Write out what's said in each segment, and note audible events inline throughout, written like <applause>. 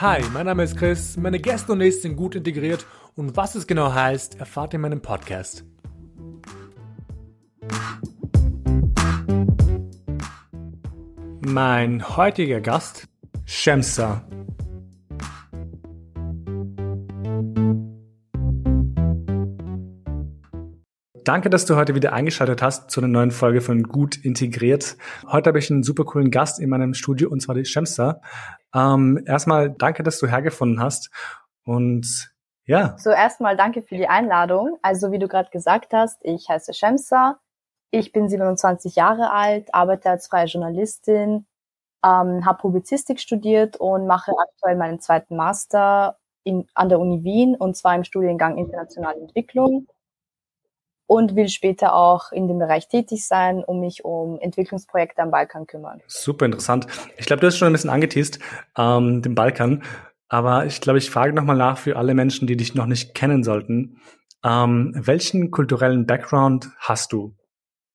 Hi, mein Name ist Chris, meine Gäste und ich sind gut integriert und was es genau heißt, erfahrt ihr in meinem Podcast. Mein heutiger Gast, Shemsa. Danke, dass du heute wieder eingeschaltet hast zu einer neuen Folge von Gut Integriert. Heute habe ich einen super coolen Gast in meinem Studio und zwar die Shemsa. Ähm, erstmal danke, dass du hergefunden hast und ja. So erstmal danke für die Einladung. Also wie du gerade gesagt hast, ich heiße Shemsa. Ich bin 27 Jahre alt, arbeite als freie Journalistin, ähm, habe Publizistik studiert und mache aktuell meinen zweiten Master in, an der Uni Wien und zwar im Studiengang Internationale Entwicklung und will später auch in dem Bereich tätig sein, um mich um Entwicklungsprojekte am Balkan kümmern. Super interessant. Ich glaube, du hast schon ein bisschen angeteased, ähm, den Balkan. Aber ich glaube, ich frage nochmal nach für alle Menschen, die dich noch nicht kennen sollten. Ähm, welchen kulturellen Background hast du?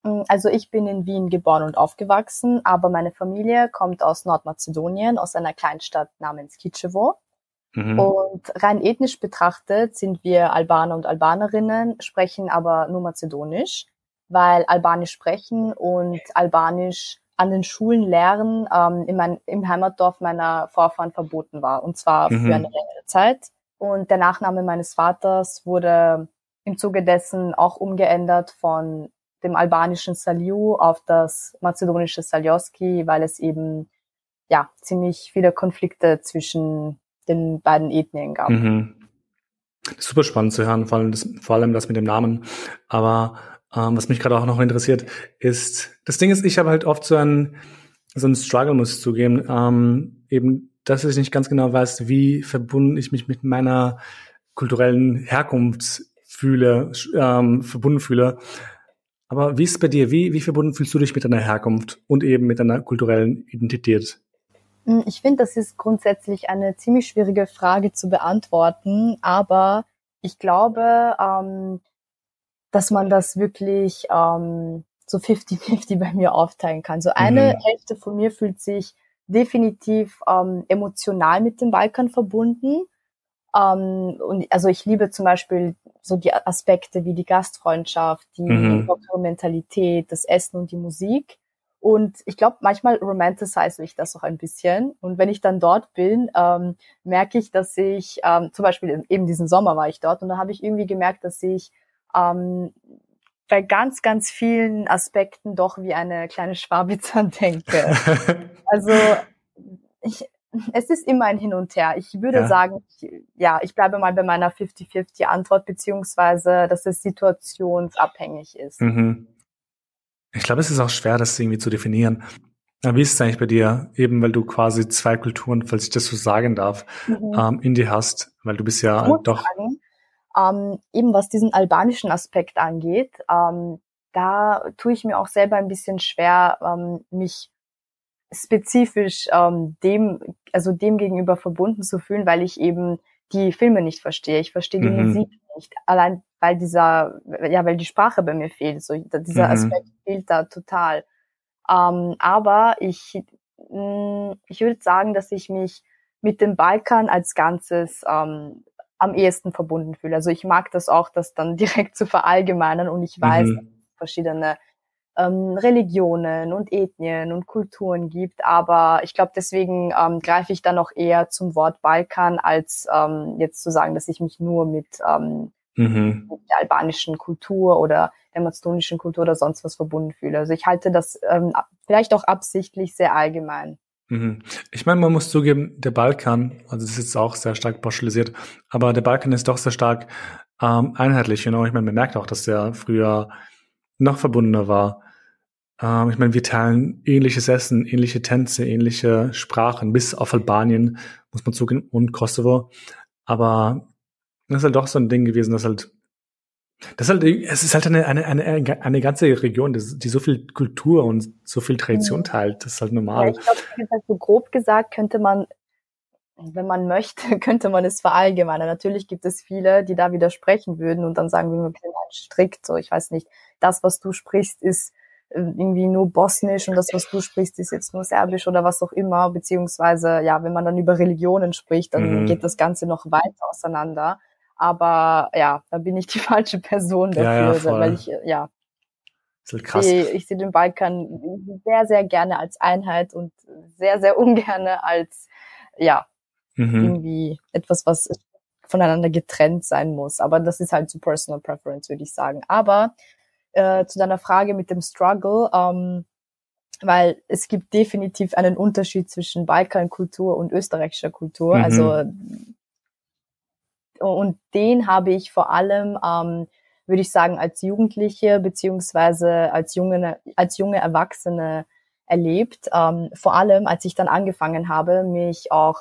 Mm, also ich bin in Wien geboren und aufgewachsen, aber meine Familie kommt aus Nordmazedonien, aus einer Kleinstadt namens Kitschewo. Mhm. Und rein ethnisch betrachtet sind wir Albaner und Albanerinnen, sprechen aber nur Mazedonisch, weil Albanisch sprechen und Albanisch an den Schulen lernen ähm, in mein, im Heimatdorf meiner Vorfahren verboten war, und zwar mhm. für eine längere Zeit. Und der Nachname meines Vaters wurde im Zuge dessen auch umgeändert von dem albanischen Saliu auf das mazedonische Salioski, weil es eben ja ziemlich viele Konflikte zwischen den beiden Ethnien gab. Mhm. Super spannend zu hören, vor allem das, vor allem das mit dem Namen. Aber ähm, was mich gerade auch noch interessiert, ist, das Ding ist, ich habe halt oft so ein so ein Struggle, muss ich zugeben, ähm, eben, dass ich nicht ganz genau weiß, wie verbunden ich mich mit meiner kulturellen Herkunft fühle, ähm, verbunden fühle. Aber wie ist es bei dir? Wie, wie verbunden fühlst du dich mit deiner Herkunft und eben mit deiner kulturellen Identität? Hm, ich finde, das ist grundsätzlich eine ziemlich schwierige Frage zu beantworten, aber ich glaube, ähm, dass man das wirklich ähm, so 50-50 <laughs> bei mir aufteilen kann. So eine mhm. Hälfte von mir fühlt sich definitiv ähm, emotional mit dem Balkan verbunden. Ähm, und also ich liebe zum Beispiel so die Aspekte wie die Gastfreundschaft, die mhm. Mentalität, das Essen und die Musik. Und ich glaube, manchmal romanticize ich das auch ein bisschen. Und wenn ich dann dort bin, ähm, merke ich, dass ich, ähm, zum Beispiel eben diesen Sommer war ich dort und da habe ich irgendwie gemerkt, dass ich ähm, bei ganz, ganz vielen Aspekten doch wie eine kleine Schwabitzer <laughs> denke. also ich, es ist immer ein Hin und Her. Ich würde ja. sagen, ich, ja, ich bleibe mal bei meiner 50-50 Antwort, beziehungsweise, dass es situationsabhängig ist. Mhm. Ich glaube, es ist auch schwer, das irgendwie zu definieren. Wie ist es eigentlich bei dir? Eben, weil du quasi zwei Kulturen, falls ich das so sagen darf, mhm. ähm, in dir hast, weil du bist ja doch. Sagen, ähm, eben was diesen albanischen Aspekt angeht, ähm, da tue ich mir auch selber ein bisschen schwer, ähm, mich spezifisch ähm, dem, also dem gegenüber verbunden zu fühlen, weil ich eben die Filme nicht verstehe. Ich verstehe die mhm. Musik nicht. Allein weil dieser, ja, weil die Sprache bei mir fehlt. So, dieser mhm. Aspekt fehlt da total. Ähm, aber ich, mh, mm, ich würde sagen, dass ich mich mit dem Balkan als Ganzes ähm, am ehesten verbunden fühle. Also ich mag das auch, das dann <laughs> direkt zu verallgemeinern und ich weiß, mhm. dass es verschiedene ähm, Religionen und Ethnien und Kulturen gibt, aber ich glaube, deswegen ähm, greife ich dann auch eher zum Wort Balkan, als ähm, jetzt zu sagen, dass ich mich nur mit, ähm, mhm. mit der albanischen Kultur oder der mazedonischen Kultur oder sonst was verbunden fühle. Also ich halte das ähm, vielleicht auch absichtlich sehr allgemein. Mhm. Ich meine, man muss zugeben, der Balkan, also das ist jetzt auch sehr stark pauschalisiert, aber der Balkan ist doch sehr stark ähm, einheitlich. Genau, ich meine, man merkt auch, dass der früher noch verbundener war. Ähm, ich meine, wir teilen ähnliches Essen, ähnliche Tänze, ähnliche Sprachen, bis auf Albanien, muss man zugeben, und Kosovo. Aber das ist halt doch so ein Ding gewesen, dass halt das halt, es ist halt eine, eine, eine, eine ganze Region, die so viel Kultur und so viel Tradition mhm. teilt. Das ist halt normal. Ja, ich glaube, so grob gesagt könnte man, wenn man möchte, <laughs> könnte man es verallgemeinern. Natürlich gibt es viele, die da widersprechen würden und dann sagen wir, okay, nein, strikt, so, ich weiß nicht, das, was du sprichst, ist äh, irgendwie nur Bosnisch und das, was du sprichst, ist jetzt nur Serbisch oder was auch immer, beziehungsweise ja, wenn man dann über Religionen spricht, dann mhm. geht das Ganze noch weiter auseinander. Aber ja, da bin ich die <laughs> falsche Person dafür, ja, weil ich ja halt krass. Ich, ich sehe den Balkan sehr, sehr gerne als Einheit und sehr, sehr ungerne als ja mhm. irgendwie etwas, was voneinander getrennt sein muss. Aber das ist halt so Personal Preference, würde ich sagen. Aber äh, zu deiner Frage mit dem Struggle, ähm, weil es gibt definitiv einen Unterschied zwischen Balkankultur und österreichischer Kultur. Mhm. Also und den habe ich vor allem, ähm, würde ich sagen, als Jugendliche beziehungsweise als junge, als junge Erwachsene erlebt. Ähm, vor allem, als ich dann angefangen habe, mich auch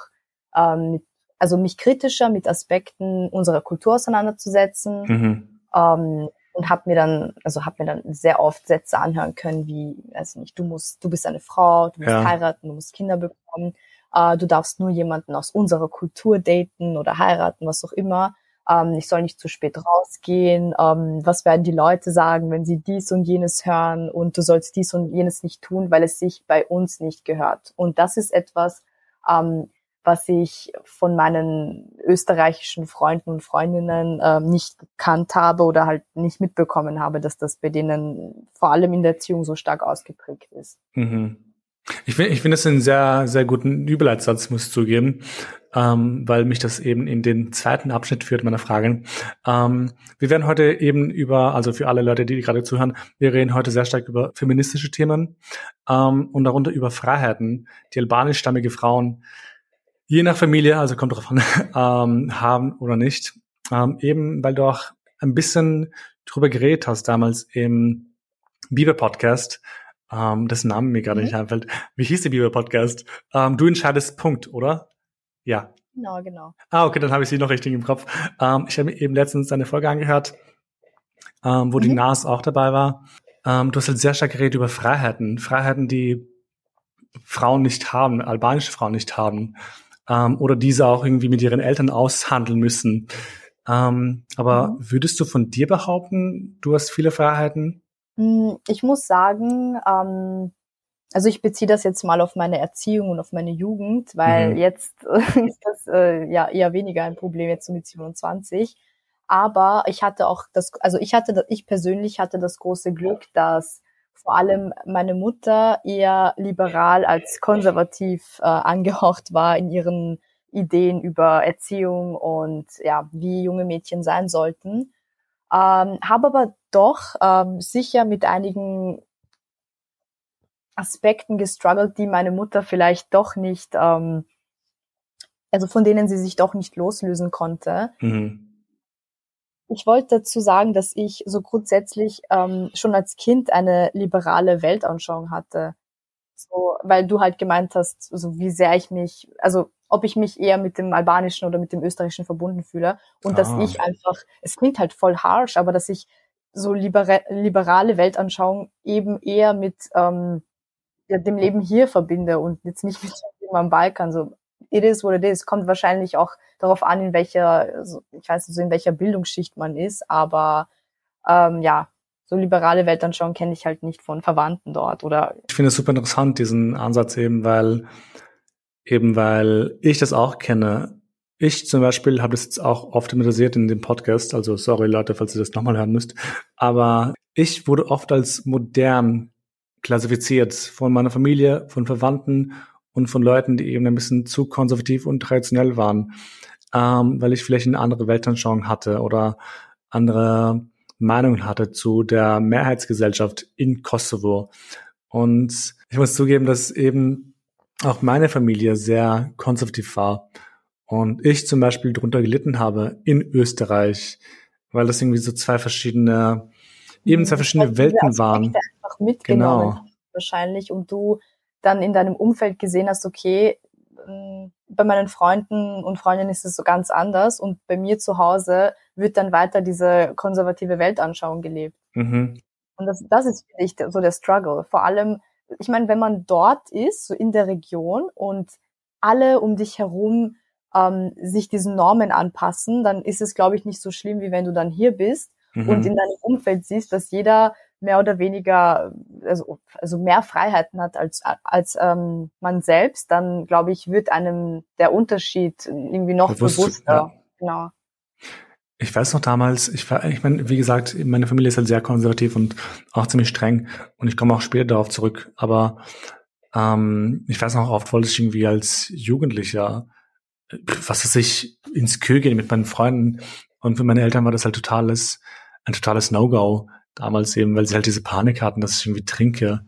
ähm, also mich kritischer mit Aspekten unserer Kultur auseinanderzusetzen. Mhm. Ähm, und habe mir dann, also habe mir dann sehr oft Sätze anhören können, wie, also nicht, du musst, du bist eine Frau, du musst ja. heiraten, du musst Kinder bekommen, äh, du darfst nur jemanden aus unserer Kultur daten oder heiraten, was auch immer. Ähm, ich soll nicht zu spät rausgehen. Ähm, was werden die Leute sagen, wenn sie dies und jenes hören? Und du sollst dies und jenes nicht tun, weil es sich bei uns nicht gehört. Und das ist etwas, ähm, was ich von meinen österreichischen Freunden und Freundinnen äh, nicht gekannt habe oder halt nicht mitbekommen habe, dass das bei denen vor allem in der Erziehung so stark ausgeprägt ist. Mhm. Ich finde, ich finde es einen sehr, sehr guten Überleitsatz, muss ich zugeben, ähm, weil mich das eben in den zweiten Abschnitt führt meiner Fragen. Ähm, wir werden heute eben über, also für alle Leute, die gerade zuhören, wir reden heute sehr stark über feministische Themen ähm, und darunter über Freiheiten, die albanischstammige Frauen je nach Familie, also kommt drauf an, <laughs> ähm, haben oder nicht. Ähm, eben, weil du auch ein bisschen drüber geredet hast damals im Bibel-Podcast, ähm, dessen Namen mir gerade mhm. nicht einfällt. Wie hieß der Bibel-Podcast? Ähm, du entscheidest Punkt, oder? Ja. Genau, genau. Ah, okay, dann habe ich sie noch richtig im Kopf. Ähm, ich habe mir eben letztens eine Folge angehört, ähm, wo mhm. die Nas auch dabei war. Ähm, du hast halt sehr stark geredet über Freiheiten. Freiheiten, die Frauen nicht haben, albanische Frauen nicht haben ähm, oder diese auch irgendwie mit ihren Eltern aushandeln müssen. Ähm, aber mhm. würdest du von dir behaupten, du hast viele Freiheiten? Hm, ich muss sagen, ähm, also ich beziehe das jetzt mal auf meine Erziehung und auf meine Jugend, weil mhm. jetzt <laughs> ist das äh, ja eher weniger ein Problem jetzt so mit 27. Aber ich hatte auch das, also ich hatte, ich persönlich hatte das große Glück, dass vor allem meine Mutter eher liberal als konservativ äh, angehaucht war in ihren Ideen über Erziehung und ja, wie junge Mädchen sein sollten. Ähm, habe aber doch ähm, sicher mit einigen Aspekten gestruggelt, die meine Mutter vielleicht doch nicht, ähm, also von denen sie sich doch nicht loslösen konnte. Mhm. Ich wollte dazu sagen, dass ich so grundsätzlich ähm, schon als Kind eine liberale Weltanschauung hatte. So, weil du halt gemeint hast, so wie sehr ich mich, also ob ich mich eher mit dem Albanischen oder mit dem Österreichischen verbunden fühle. Und ah. dass ich einfach, es klingt halt voll harsh, aber dass ich so libera liberale Weltanschauung eben eher mit ähm, ja, dem Leben hier verbinde und jetzt nicht mit dem Leben am Balkan. So, it is what it is. Kommt wahrscheinlich auch darauf an, in welcher, ich weiß nicht so, in welcher Bildungsschicht man ist, aber ähm, ja, so liberale Weltanschauung kenne ich halt nicht von Verwandten dort oder. Ich finde es super interessant, diesen Ansatz eben, weil eben weil ich das auch kenne. Ich zum Beispiel habe das jetzt auch oft thematisiert in dem Podcast, also sorry Leute, falls ihr das nochmal hören müsst, aber ich wurde oft als modern klassifiziert von meiner Familie, von Verwandten und von Leuten, die eben ein bisschen zu konservativ und traditionell waren, ähm, weil ich vielleicht eine andere Weltanschauung hatte oder andere Meinungen hatte zu der Mehrheitsgesellschaft in Kosovo. Und ich muss zugeben, dass eben auch meine Familie sehr konservativ war und ich zum Beispiel darunter gelitten habe in Österreich, weil das irgendwie so zwei verschiedene, eben zwei verschiedene Welten waren. Einfach mitgenommen genau. wahrscheinlich und du dann in deinem Umfeld gesehen hast, okay, mm, bei meinen Freunden und Freundinnen ist es so ganz anders und bei mir zu Hause wird dann weiter diese konservative Weltanschauung gelebt. Mhm. Und das, das ist, finde ich, so der Struggle. Vor allem, ich meine, wenn man dort ist, so in der Region und alle um dich herum ähm, sich diesen Normen anpassen, dann ist es, glaube ich, nicht so schlimm, wie wenn du dann hier bist mhm. und in deinem Umfeld siehst, dass jeder mehr oder weniger, also, also mehr Freiheiten hat als, als ähm, man selbst, dann glaube ich, wird einem der Unterschied irgendwie noch Bewusst, bewusster. Ja. Genau. Ich weiß noch damals, ich ich meine, wie gesagt, meine Familie ist halt sehr konservativ und auch ziemlich streng und ich komme auch später darauf zurück, aber ähm, ich weiß noch, oft wollte ich irgendwie als Jugendlicher, äh, was weiß ich, ins Kö gehen mit meinen Freunden und für meine Eltern war das halt totales, ein totales No-Go damals eben, weil sie halt diese Panik hatten, dass ich irgendwie trinke.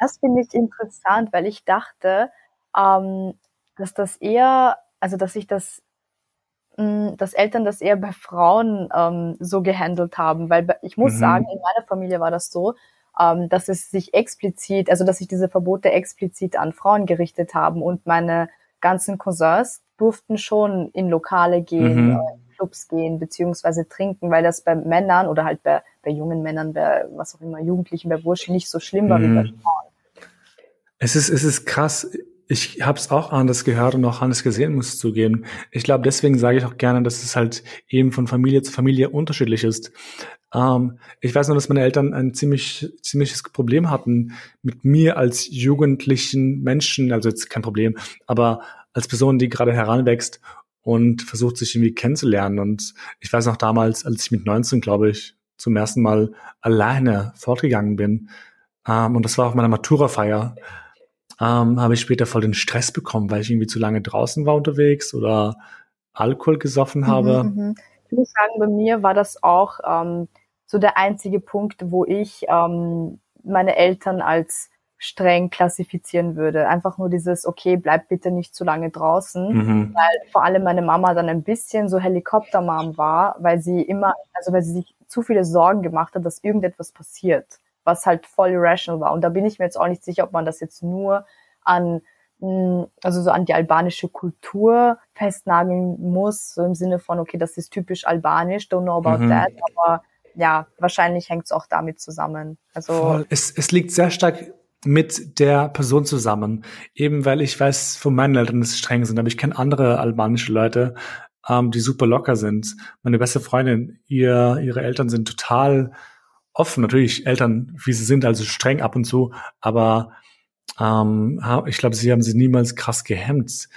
Das finde ich interessant, weil ich dachte, ähm, dass das eher, also dass ich das dass Eltern das eher bei Frauen ähm, so gehandelt haben, weil ich muss mhm. sagen, in meiner Familie war das so, ähm, dass es sich explizit, also dass sich diese Verbote explizit an Frauen gerichtet haben und meine ganzen Cousins durften schon in Lokale gehen, mhm. äh, Clubs gehen, beziehungsweise trinken, weil das bei Männern oder halt bei, bei jungen Männern, bei was auch immer, Jugendlichen, bei Burschen nicht so schlimm war mhm. wie bei mhm. Frauen. Es ist, es ist krass. Ich habe es auch anders gehört und auch anders gesehen, muss ich zugeben. Ich glaube, deswegen sage ich auch gerne, dass es halt eben von Familie zu Familie unterschiedlich ist. Ähm, ich weiß nur, dass meine Eltern ein ziemlich ziemliches Problem hatten mit mir als jugendlichen Menschen, also jetzt kein Problem, aber als Person, die gerade heranwächst und versucht sich irgendwie kennenzulernen. Und ich weiß noch damals, als ich mit 19, glaube ich, zum ersten Mal alleine fortgegangen bin, ähm, und das war auf meiner Matura-Feier, ähm, habe ich später voll den Stress bekommen, weil ich irgendwie zu lange draußen war unterwegs oder Alkohol gesoffen habe. Mhm, mhm. ich muss sagen, bei mir war das auch ähm, so der einzige Punkt, wo ich ähm, meine Eltern als streng klassifizieren würde. Einfach nur dieses, okay, bleib bitte nicht zu lange draußen, mhm. weil vor allem meine Mama dann ein bisschen so Helikoptermam war, weil sie immer, also weil sie sich zu viele Sorgen gemacht hat, dass irgendetwas passiert was halt voll irrational war. Und da bin ich mir jetzt auch nicht sicher, ob man das jetzt nur an hm, also so an die albanische Kultur festnageln muss, so im Sinne von, okay, das ist typisch albanisch, don't know about mhm. that, aber ja, wahrscheinlich hängt es auch damit zusammen. Also Voll. Es, es liegt sehr stark mit der Person zusammen. Eben weil ich weiß von meinen Eltern, dass sie streng sind, aber ich kenne andere albanische Leute, ähm, die super locker sind. Meine beste Freundin, ihr, ihre Eltern sind total offen, natürlich Eltern, wie sie sind, also streng ab und zu, aber ähm, ich glaube, sie haben sie niemals krass gehemmt.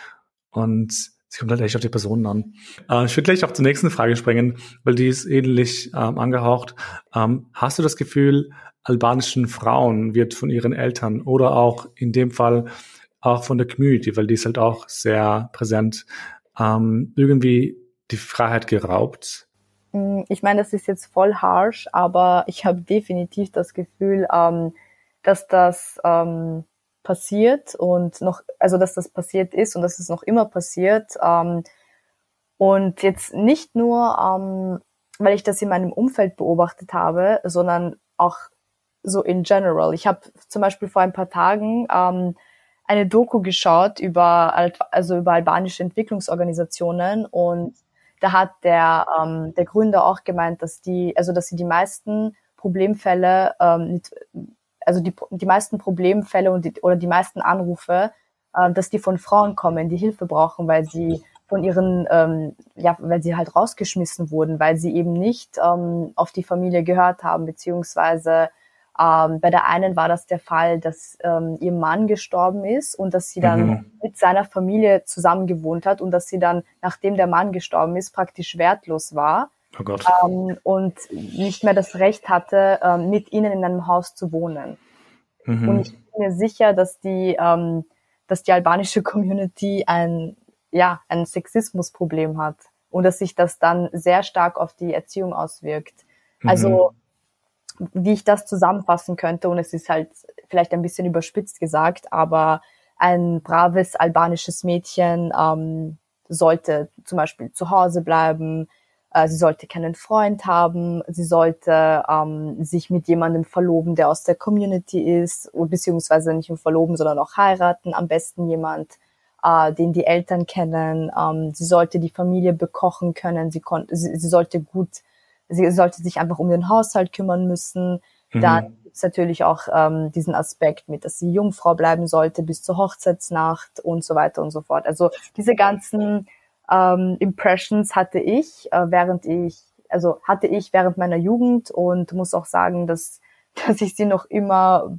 Und es kommt halt echt auf die Personen an. Äh, ich würde gleich auch zur nächsten Frage springen, weil die ist ähnlich ähm, angehaucht. Ähm, hast du das Gefühl, albanischen Frauen wird von ihren Eltern oder auch in dem Fall auch von der Community, weil die ist halt auch sehr präsent, ähm, irgendwie die Freiheit geraubt? Mm, ich meine, das ist jetzt voll harsh, aber ich habe definitiv das Gefühl, ähm, dass das ähm, passiert und noch, also dass das passiert ist und dass es noch immer passiert. Ähm, und jetzt nicht nur, ähm, weil ich das in meinem Umfeld beobachtet habe, sondern auch so in general. Ich habe zum Beispiel vor ein paar Tagen ähm, eine Doku geschaut über also über albanische Entwicklungsorganisationen und da hat der, ähm, der Gründer auch gemeint, dass die, also dass sie die meisten Problemfälle, ähm, also die, die meisten Problemfälle und die, oder die meisten Anrufe, äh, dass die von Frauen kommen, die Hilfe brauchen, weil sie von ihren, ähm, ja, weil sie halt rausgeschmissen wurden, weil sie eben nicht ähm, auf die Familie gehört haben, beziehungsweise ähm, bei der einen war das der Fall, dass ähm, ihr Mann gestorben ist und dass sie dann mhm. mit seiner Familie zusammen gewohnt hat und dass sie dann, nachdem der Mann gestorben ist, praktisch wertlos war oh Gott. Ähm, und nicht mehr das Recht hatte, ähm, mit ihnen in einem Haus zu wohnen. Mhm. Und ich bin mir sicher, dass die, ähm, dass die albanische <laughs> Community ein, ja, ein Sexismusproblem hat und dass sich das dann sehr stark auf die Erziehung auswirkt. Also mhm wie ich das zusammenfassen könnte, und es ist halt vielleicht ein bisschen überspitzt gesagt, aber ein braves albanisches Mädchen ähm, sollte zum Beispiel zu Hause bleiben, äh, sie sollte keinen Freund haben, sie sollte ähm, sich mit jemandem verloben, der aus der Community ist, beziehungsweise nicht nur verloben, sondern auch heiraten, am besten jemand, äh, den die Eltern kennen, ähm, sie sollte die Familie bekochen können, sie, konnte, sie, sie sollte gut sie sollte sich einfach um den Haushalt kümmern müssen. Mhm. Dann gibt's natürlich auch ähm, diesen Aspekt mit, dass sie Jungfrau bleiben sollte bis zur Hochzeitsnacht und so weiter und so fort. Also diese ganzen ähm, Impressions hatte ich, äh, während ich also hatte ich während meiner Jugend und muss auch sagen, dass, <laughs> dass ich sie noch immer,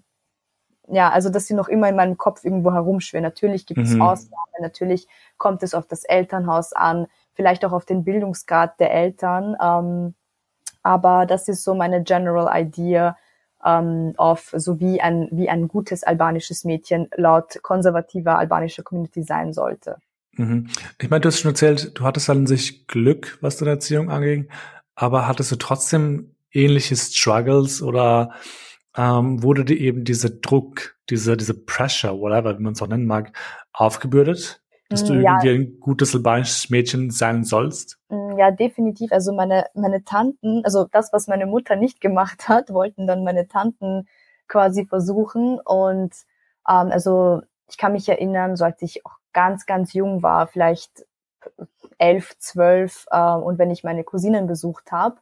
ja, also dass sie noch immer in meinem Kopf irgendwo herumschwirren. Natürlich gibt es mhm. Ausnahmen, natürlich kommt es auf das Elternhaus an, vielleicht auch auf den Bildungsgrad der Eltern. Ähm, aber das ist so meine general idea ähm, of so wie ein wie ein gutes albanisches Mädchen laut konservativer albanischer Community sein sollte. Mhm. Ich meine, du hast schon erzählt, du hattest an sich Glück, was deine Erziehung anging, aber hattest du trotzdem ähnliche Struggles oder ähm, wurde dir eben dieser Druck, diese, diese Pressure, whatever, wie man es auch nennen mag, aufgebürdet? Dass du mm, ja. irgendwie ein gutes albanisches Mädchen sein sollst? Mm, ja, definitiv. Also meine, meine Tanten, also das, was meine Mutter nicht gemacht <laughs> hat, wollten dann meine Tanten quasi versuchen. Und ähm, also ich kann mich erinnern, so als ich auch ganz, ganz jung war, vielleicht elf, zwölf, äh, und wenn ich meine Cousinen besucht habe.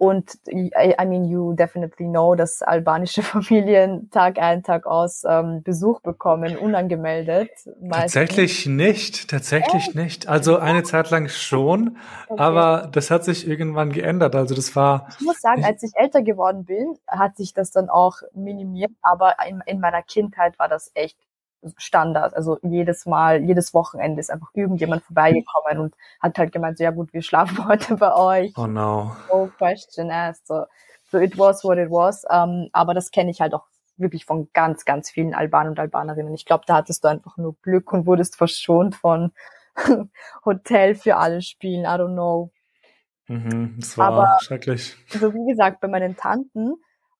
Und I, I mean, you definitely know, dass albanische <laughs> Familien Tag ein, Tag aus ähm, Besuch bekommen, unangemeldet. Meistens. Tatsächlich nicht, tatsächlich äh? nicht. Also eine Zeit lang schon, okay. aber das hat sich irgendwann geändert. Also das war. Ich muss sagen, als ich älter geworden bin, hat sich das dann auch minimiert, aber in, in meiner Kindheit war das echt Standard. Also jedes Mal, jedes Wochenende ist einfach irgendjemand vorbeigekommen und hat halt gemeint, so, ja gut, wir schlafen <laughs> heute bei euch. Oh no. No question asked. So, so it was what it was. Um, ähm, aber das kenne ich halt auch wirklich von ganz, ganz vielen Albaner und Albanerinnen. Ich glaube, da hattest du einfach nur Glück und wurdest verschont von <laughs> Hotel für alle Spielen. I don't know. Mhm, das war Aber, schrecklich. Also wie gesagt, bei meinen Tanten,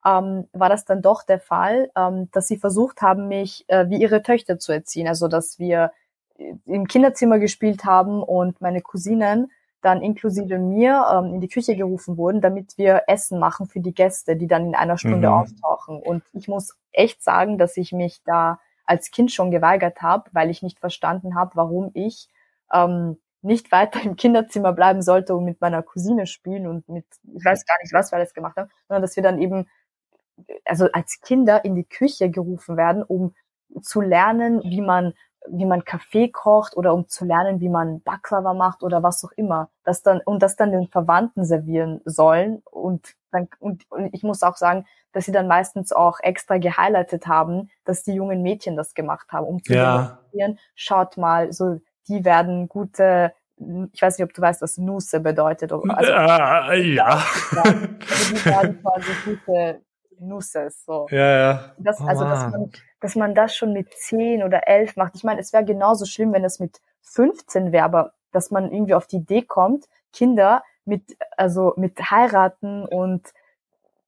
ähm, war das dann doch der Fall, ähm, dass sie versucht haben, mich äh, wie ihre Töchter zu erziehen. Also dass wir äh, im Kinderzimmer gespielt haben und meine Cousinen dann inklusive mir ähm, in die Küche gerufen wurden, damit wir Essen machen für die Gäste, die dann in einer Stunde mhm. auftauchen. Und ich muss echt sagen, dass ich mich da als Kind schon geweigert habe, weil ich nicht verstanden habe, warum ich ähm, nicht weiter im Kinderzimmer bleiben sollte und mit meiner Cousine spielen und mit, ich weiß gar nicht, was wir alles gemacht haben, sondern dass wir dann eben also als Kinder in die Küche gerufen werden, um zu lernen, wie man wie man Kaffee kocht oder um zu lernen, wie man Baklava macht oder was auch immer, das dann und das dann den Verwandten servieren sollen und dann und, und ich muss auch sagen, dass sie dann meistens auch extra gehighlightet haben, dass die jungen Mädchen das gemacht haben, um zu ja. demonstrieren, schaut mal, so die werden gute ich weiß nicht, ob du weißt, was Nusse bedeutet. Also, äh, <laughs> ja. Also die werden quasi gute Nusses. So. Ja, ja. Das, oh, also, dass man, dass man das schon mit zehn oder elf macht. Ich meine, es wäre genauso schlimm, wenn es mit 15 wäre, aber dass man irgendwie auf die Idee kommt, Kinder mit, also mit heiraten und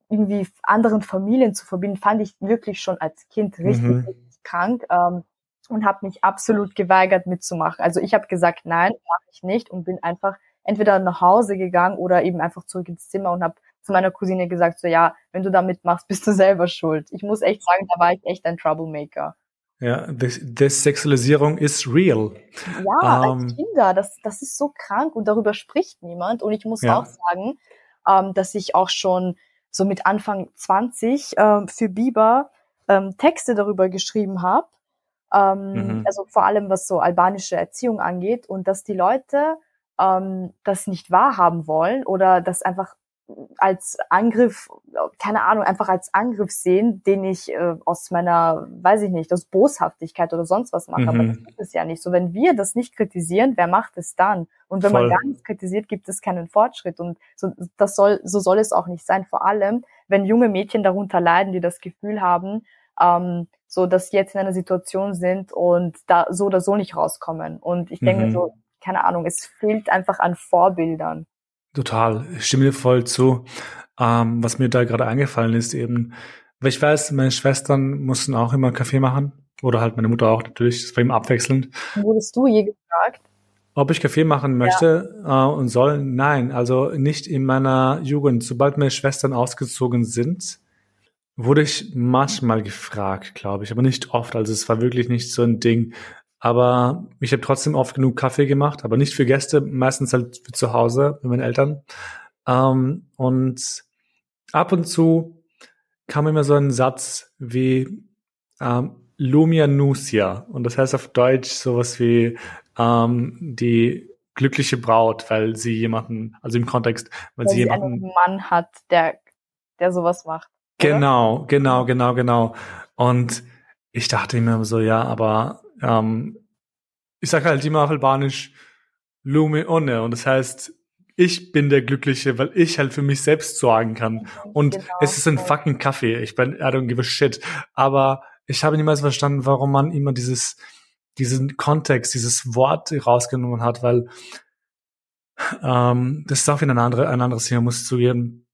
irgendwie anderen Familien zu verbinden, fand ich wirklich schon als Kind richtig, mhm. richtig krank ähm, und habe mich absolut geweigert mitzumachen. Also ich habe gesagt, nein, mache ich nicht und bin einfach entweder nach Hause gegangen oder eben einfach zurück ins Zimmer und habe zu meiner Cousine gesagt, so ja, wenn du da mitmachst, <laughs> bist du selber schuld. Ich muss echt sagen, da war ich echt ein Troublemaker. Ja, Desexualisierung ist real. Ja, um, als ähm, Kinder, das, das ist so krank und darüber spricht niemand. Und ich muss ja. auch sagen, ähm, dass ich auch schon so mit Anfang 20 ähm, für Biber ähm, Texte darüber geschrieben habe. Ähm, mhm. Also vor allem was so albanische Erziehung angeht und dass die Leute ähm, das nicht wahrhaben wollen oder das einfach als Angriff, keine Ahnung, einfach als Angriff sehen, den ich äh, aus meiner, weiß ich nicht, aus Boshaftigkeit oder sonst was mache. Mhm. Aber das gibt es ja nicht. So, wenn wir das nicht kritisieren, wer macht es dann? Und wenn Voll. man gar nichts kritisiert, gibt es keinen Fortschritt. Und so, das soll, so soll es auch nicht sein. Vor allem, wenn junge Mädchen darunter leiden, die das Gefühl haben, ähm, so dass sie jetzt in einer Situation sind und da so oder so nicht rauskommen. Und ich denke mhm. so, keine Ahnung, es fehlt einfach an Vorbildern. Total, ich stimme dir voll zu. Ähm, was mir da gerade eingefallen ist, eben, weil ich weiß, meine Schwestern mussten auch immer Kaffee machen. Oder halt meine Mutter auch natürlich, das war immer abwechselnd. Wurdest du je gefragt? Ob ich Kaffee machen möchte ja. äh, und soll? Nein, also nicht in meiner Jugend. Sobald meine Schwestern ausgezogen sind, wurde ich manchmal gefragt, glaube ich, aber nicht oft. Also es war wirklich nicht so ein Ding. Aber ich habe trotzdem oft genug Kaffee gemacht, aber nicht für Gäste, meistens halt für zu Hause mit meinen Eltern. Ähm, und ab und zu kam immer so ein Satz wie ähm, Lumia Nusia. Und das heißt auf Deutsch sowas wie ähm, die glückliche Braut, weil sie jemanden, also im Kontext, weil, Weil sie sie jemanden einen Mann hat, der, der sowas macht. oder? Genau, genau, genau, genau. Und ich dachte mir so, ja, aber ähm, ich sage halt immer auf Albanisch Lume Onne und das heißt, ich bin der Glückliche, weil ich halt für mich selbst sorgen kann. Und Genau, es ist ein fucking Kaffee. Ich bin, I don't give a shit. Aber ich habe niemals verstanden, warum man immer dieses, diesen Kontext, dieses Wort rausgenommen hat, weil ähm, das ist auch wieder ein, andere, ein anderes Thema, muss ich zugeben.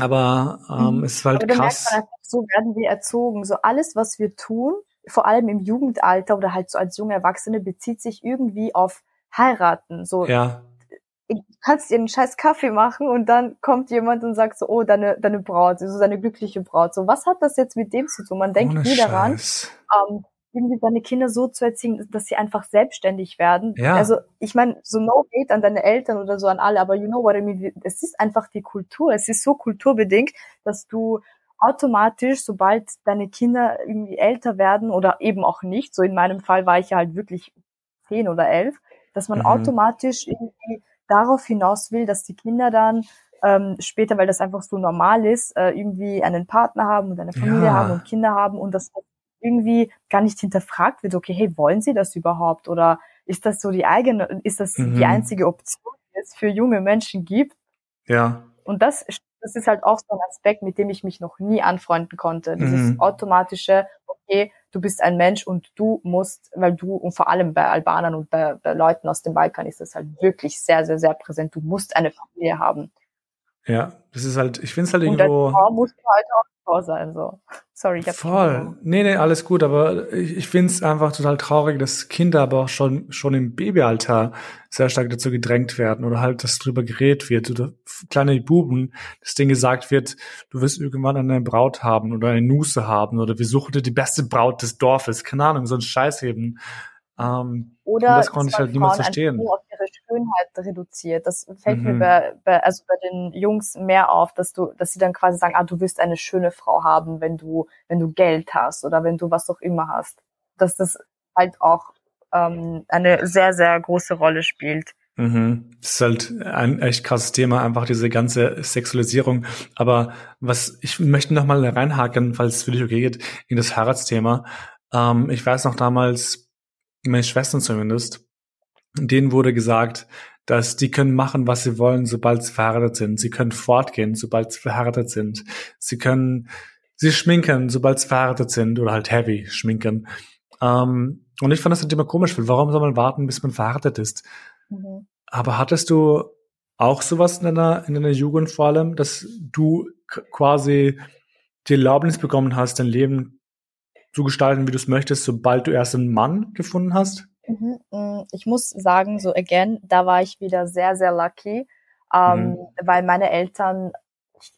Aber ähm, Mhm. es ist halt Aber merkt krass. man einfach, so werden wir erzogen. So alles, was wir tun, vor allem im Jugendalter oder halt so als junge Erwachsene, bezieht sich irgendwie auf heiraten. So, Ja, du kannst dir einen scheiß Kaffee machen und dann kommt jemand und sagt so, oh, deine, deine Braut, so deine glückliche Braut. So, was hat das jetzt mit dem zu tun? Man denkt ohne nie daran, ähm, irgendwie seine Kinder so zu erziehen, dass sie einfach selbstständig werden. Ja. Also ich meine, so no hate an deine Eltern oder so an alle, aber you know what I mean, es ist einfach die Kultur. Es ist so kulturbedingt, dass du automatisch, sobald deine Kinder irgendwie älter werden oder eben auch nicht, so in meinem Fall war ich ja halt wirklich zehn oder elf, dass man Mhm. automatisch irgendwie darauf hinaus will, dass die Kinder dann ähm, später, weil das einfach so normal ist, äh, irgendwie einen Partner haben und eine Familie Ja. haben und Kinder haben und das irgendwie gar nicht hinterfragt wird, okay, hey, wollen sie das überhaupt? Oder ist das so die eigene, ist das Mhm. die einzige Option, die es für junge Menschen gibt? Ja, Und das, das ist halt auch so ein Aspekt, mit dem ich mich noch nie anfreunden konnte. Dieses Mhm. automatische, okay, du bist ein Mensch und du musst, weil du, und vor allem bei Albanern und bei, bei Leuten aus dem Balkan ist das halt wirklich sehr, sehr, sehr präsent. Du musst eine Familie haben. ja. Das ist halt, ich finde es halt Und als irgendwo. Frau musst du halt auch Frau sein, so. Sorry, ich hab dich Voll. Nee, nee, alles gut, aber ich, ich finde es einfach total traurig, dass Kinder aber auch schon, schon im Babyalter sehr stark dazu gedrängt werden oder halt, dass drüber geredet wird oder kleine Buben, dass denen gesagt wird, du wirst irgendwann eine Braut haben oder eine Nuse haben oder wir suchen dir die beste Braut des Dorfes, keine Ahnung, so ein Scheiß eben. Ähm, Oder das konnte ich halt niemals verstehen. nur auf ihre Schönheit reduziert. Das fällt mir Mhm. bei, bei, also bei den Jungs mehr auf, dass du, dass sie dann quasi sagen, ah, du wirst eine schöne Frau haben, wenn du, wenn du Geld hast oder wenn du was auch immer hast. Dass das halt auch ähm, eine sehr, sehr große Rolle spielt. Mhm. Das ist halt ein echt krasses Thema, einfach diese ganze Sexualisierung. Aber was ich möchte noch mal reinhaken, falls es für dich okay geht, in das Heiratsthema. Ähm, ich weiß noch damals, meine Schwestern zumindest, denen wurde gesagt, dass die können machen, was sie wollen, sobald sie verheiratet sind. Sie können fortgehen, sobald sie verheiratet sind. Sie können sie schminken, sobald sie verheiratet sind oder halt heavy schminken. Ähm, und ich fand das halt immer komisch, weil warum soll man warten, bis man verheiratet ist? Mhm. Aber hattest du auch sowas in deiner, in deiner Jugend vor allem, dass du quasi die Erlaubnis bekommen hast, dein Leben zu gestalten, wie du es möchtest, sobald du erst einen Mann gefunden hast? Mhm. mm, Ich muss sagen, so again, da war ich wieder sehr, sehr lucky, ähm, Mhm. weil meine Eltern,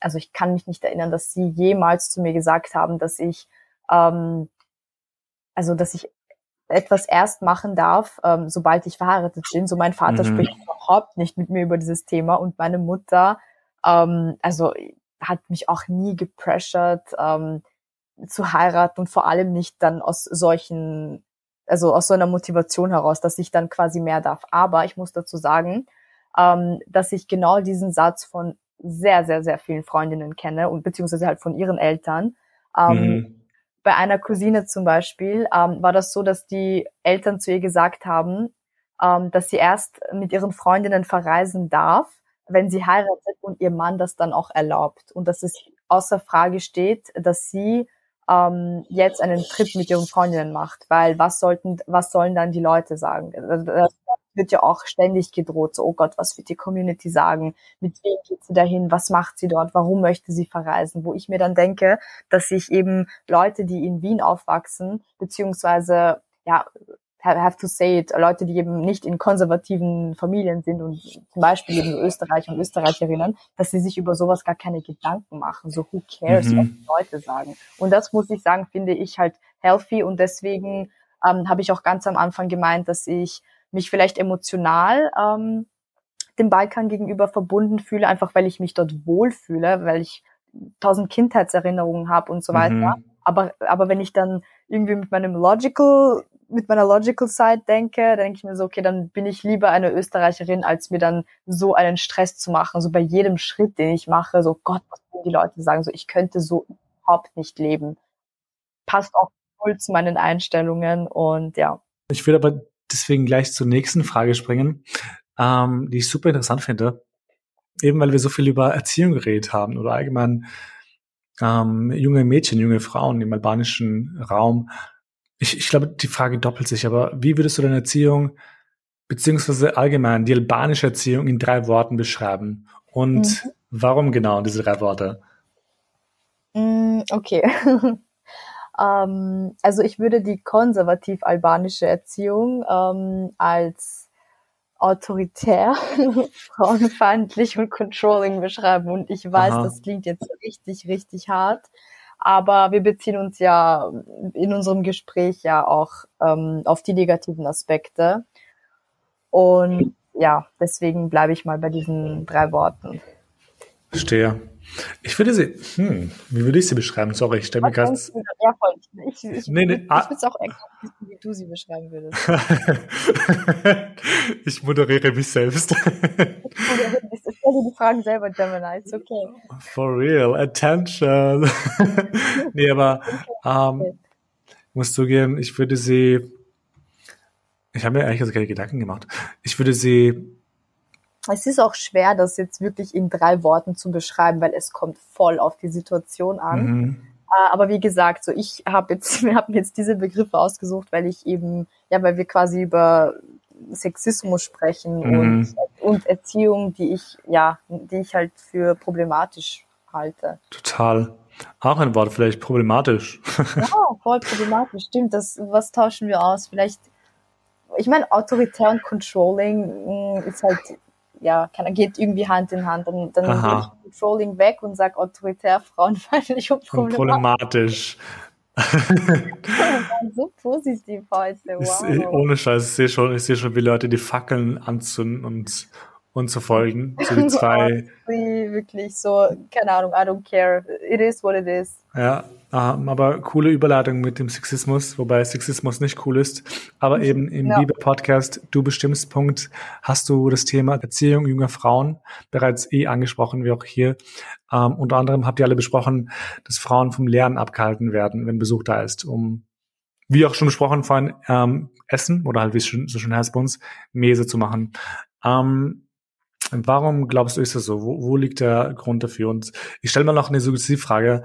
also ich kann mich nicht erinnern, dass sie jemals zu mir gesagt haben, dass ich, ähm, also dass ich etwas erst machen darf, ähm, sobald ich verheiratet bin. So mein Vater Mhm. spricht überhaupt nicht mit mir über dieses Thema und meine Mutter, ähm, also hat mich auch nie gepressured, ähm, zu heiraten und vor allem nicht dann aus solchen, also aus so einer Motivation heraus, dass ich dann quasi mehr darf. Aber ich muss dazu sagen, ähm, dass ich genau diesen Satz von sehr, sehr, sehr vielen Freundinnen kenne und beziehungsweise halt von ihren Eltern. Ähm, Mhm. bei einer Cousine zum Beispiel ähm, war das so, dass die Eltern zu ihr gesagt haben, ähm, dass sie erst mit ihren Freundinnen verreisen darf, wenn sie heiratet und ihr Mann das dann auch erlaubt. Und dass es außer Frage steht, dass sie ähm, jetzt einen Trip mit ihren Freundinnen macht, weil was sollten, was sollen dann die Leute sagen? Also Das wird ja auch ständig gedroht, so, oh Gott, was wird die Community sagen? Mit wem geht sie dahin? Was macht sie dort? Warum möchte sie verreisen? Wo ich mir dann denke, dass sich eben Leute, die in Wien aufwachsen, beziehungsweise, ja, have to say it, Leute, die eben nicht in konservativen Familien sind und zum Beispiel eben Österreicher und Österreicherinnen, dass sie sich über sowas gar keine Gedanken machen. So, who cares, Mhm. was die Leute sagen? Und das muss ich sagen, finde ich halt healthy und deswegen ähm, habe ich auch ganz am Anfang gemeint, dass ich mich vielleicht emotional ähm, dem Balkan gegenüber verbunden fühle, einfach weil ich mich dort wohlfühle, weil ich tausend Kindheitserinnerungen habe und so weiter. Mhm. Aber, aber wenn ich dann irgendwie mit meinem logical mit meiner Logical Side denke, denke ich mir so, okay, dann bin ich lieber eine Österreicherin, als mir dann so einen Stress zu machen. So bei jedem Schritt, den ich mache, so Gott, was wollen die Leute sagen? So, ich könnte so überhaupt nicht leben. Passt auch voll zu meinen Einstellungen und ja. Ich will aber deswegen gleich zur nächsten Frage springen, ähm, die ich super interessant finde. Eben weil wir so viel über Erziehung geredet haben oder allgemein ähm, junge Mädchen, junge Frauen im albanischen Raum. Ich, ich glaube, die Frage doppelt sich, aber wie würdest du deine Erziehung beziehungsweise allgemein die albanische Erziehung in drei Worten beschreiben? Und mhm. warum genau diese drei Worte? Mm, okay. <laughs> ähm, also ich würde die konservativ-albanische Erziehung ähm, als autoritär, <laughs> frauenfeindlich und controlling beschreiben. Und ich weiß, Aha. das klingt jetzt richtig, richtig hart. Aber wir beziehen uns ja in unserem Gespräch ja auch ähm, auf die negativen Aspekte. Und ja, deswegen bleibe ich mal bei diesen drei Worten. Verstehe. Ich würde sie, hm, wie würde ich sie beschreiben? Sorry, ich stelle mir ganz. Ja, voll. Ich, ich, nee, nee, ich, ah. würde es auch extra wissen, wie du sie beschreiben würdest. <laughs> ich moderiere mich selbst. Stelle die Fragen selber, Gemini, it's okay. For real, attention. <laughs> nee, aber ähm, okay. muss zugeben, ich würde sie, ich habe mir eigentlich keine Gedanken gemacht. Ich würde sie es ist auch schwer, das jetzt wirklich in drei Worten zu beschreiben, weil es kommt voll auf die Situation an. Mhm. Äh, aber wie gesagt, so ich habe jetzt, <laughs> wir haben jetzt diese Begriffe ausgesucht, weil ich eben, ja, weil wir quasi über Sexismus sprechen mhm. und, und Erziehung, die ich, ja, die ich halt für problematisch halte. Total. Auch ein Wort, vielleicht problematisch. <laughs> ja, voll problematisch, stimmt. Das, was tauschen wir aus? Vielleicht, ich meine, autoritär und controlling mm, ist halt ja, kann, geht irgendwie Hand in Hand. Und dann gehe ich Controlling weg und sage autoritär, frauenfeindlich und problematisch. <laughs> <laughs> so positiv heute. Wow. Ich, ohne Scheiß, ich sehe schon, ich sehe schon, wie Leute die Fackeln anzünden und und zu folgen. So die zwei. wirklich so, keine Ahnung, I don't care. It is what it is. Ja, ähm, aber coole Überleitung mit dem Sexismus, wobei Sexismus nicht cool ist. Aber eben im ja. Liebe-Podcast Du bestimmst Punkt hast du das Thema Erziehung junger Frauen bereits eh angesprochen, wie auch hier. Ähm, unter anderem habt ihr alle besprochen, dass Frauen vom Lernen abgehalten werden, wenn Besuch da ist, um wie auch schon besprochen vorhin, ähm, Essen oder halt wie es schon, so schön heißt bei uns, Mese zu machen. Ähm, Warum glaubst du, ist das so? Wo, wo liegt der Grund dafür? Und ich stelle mal noch eine Suggestivfrage.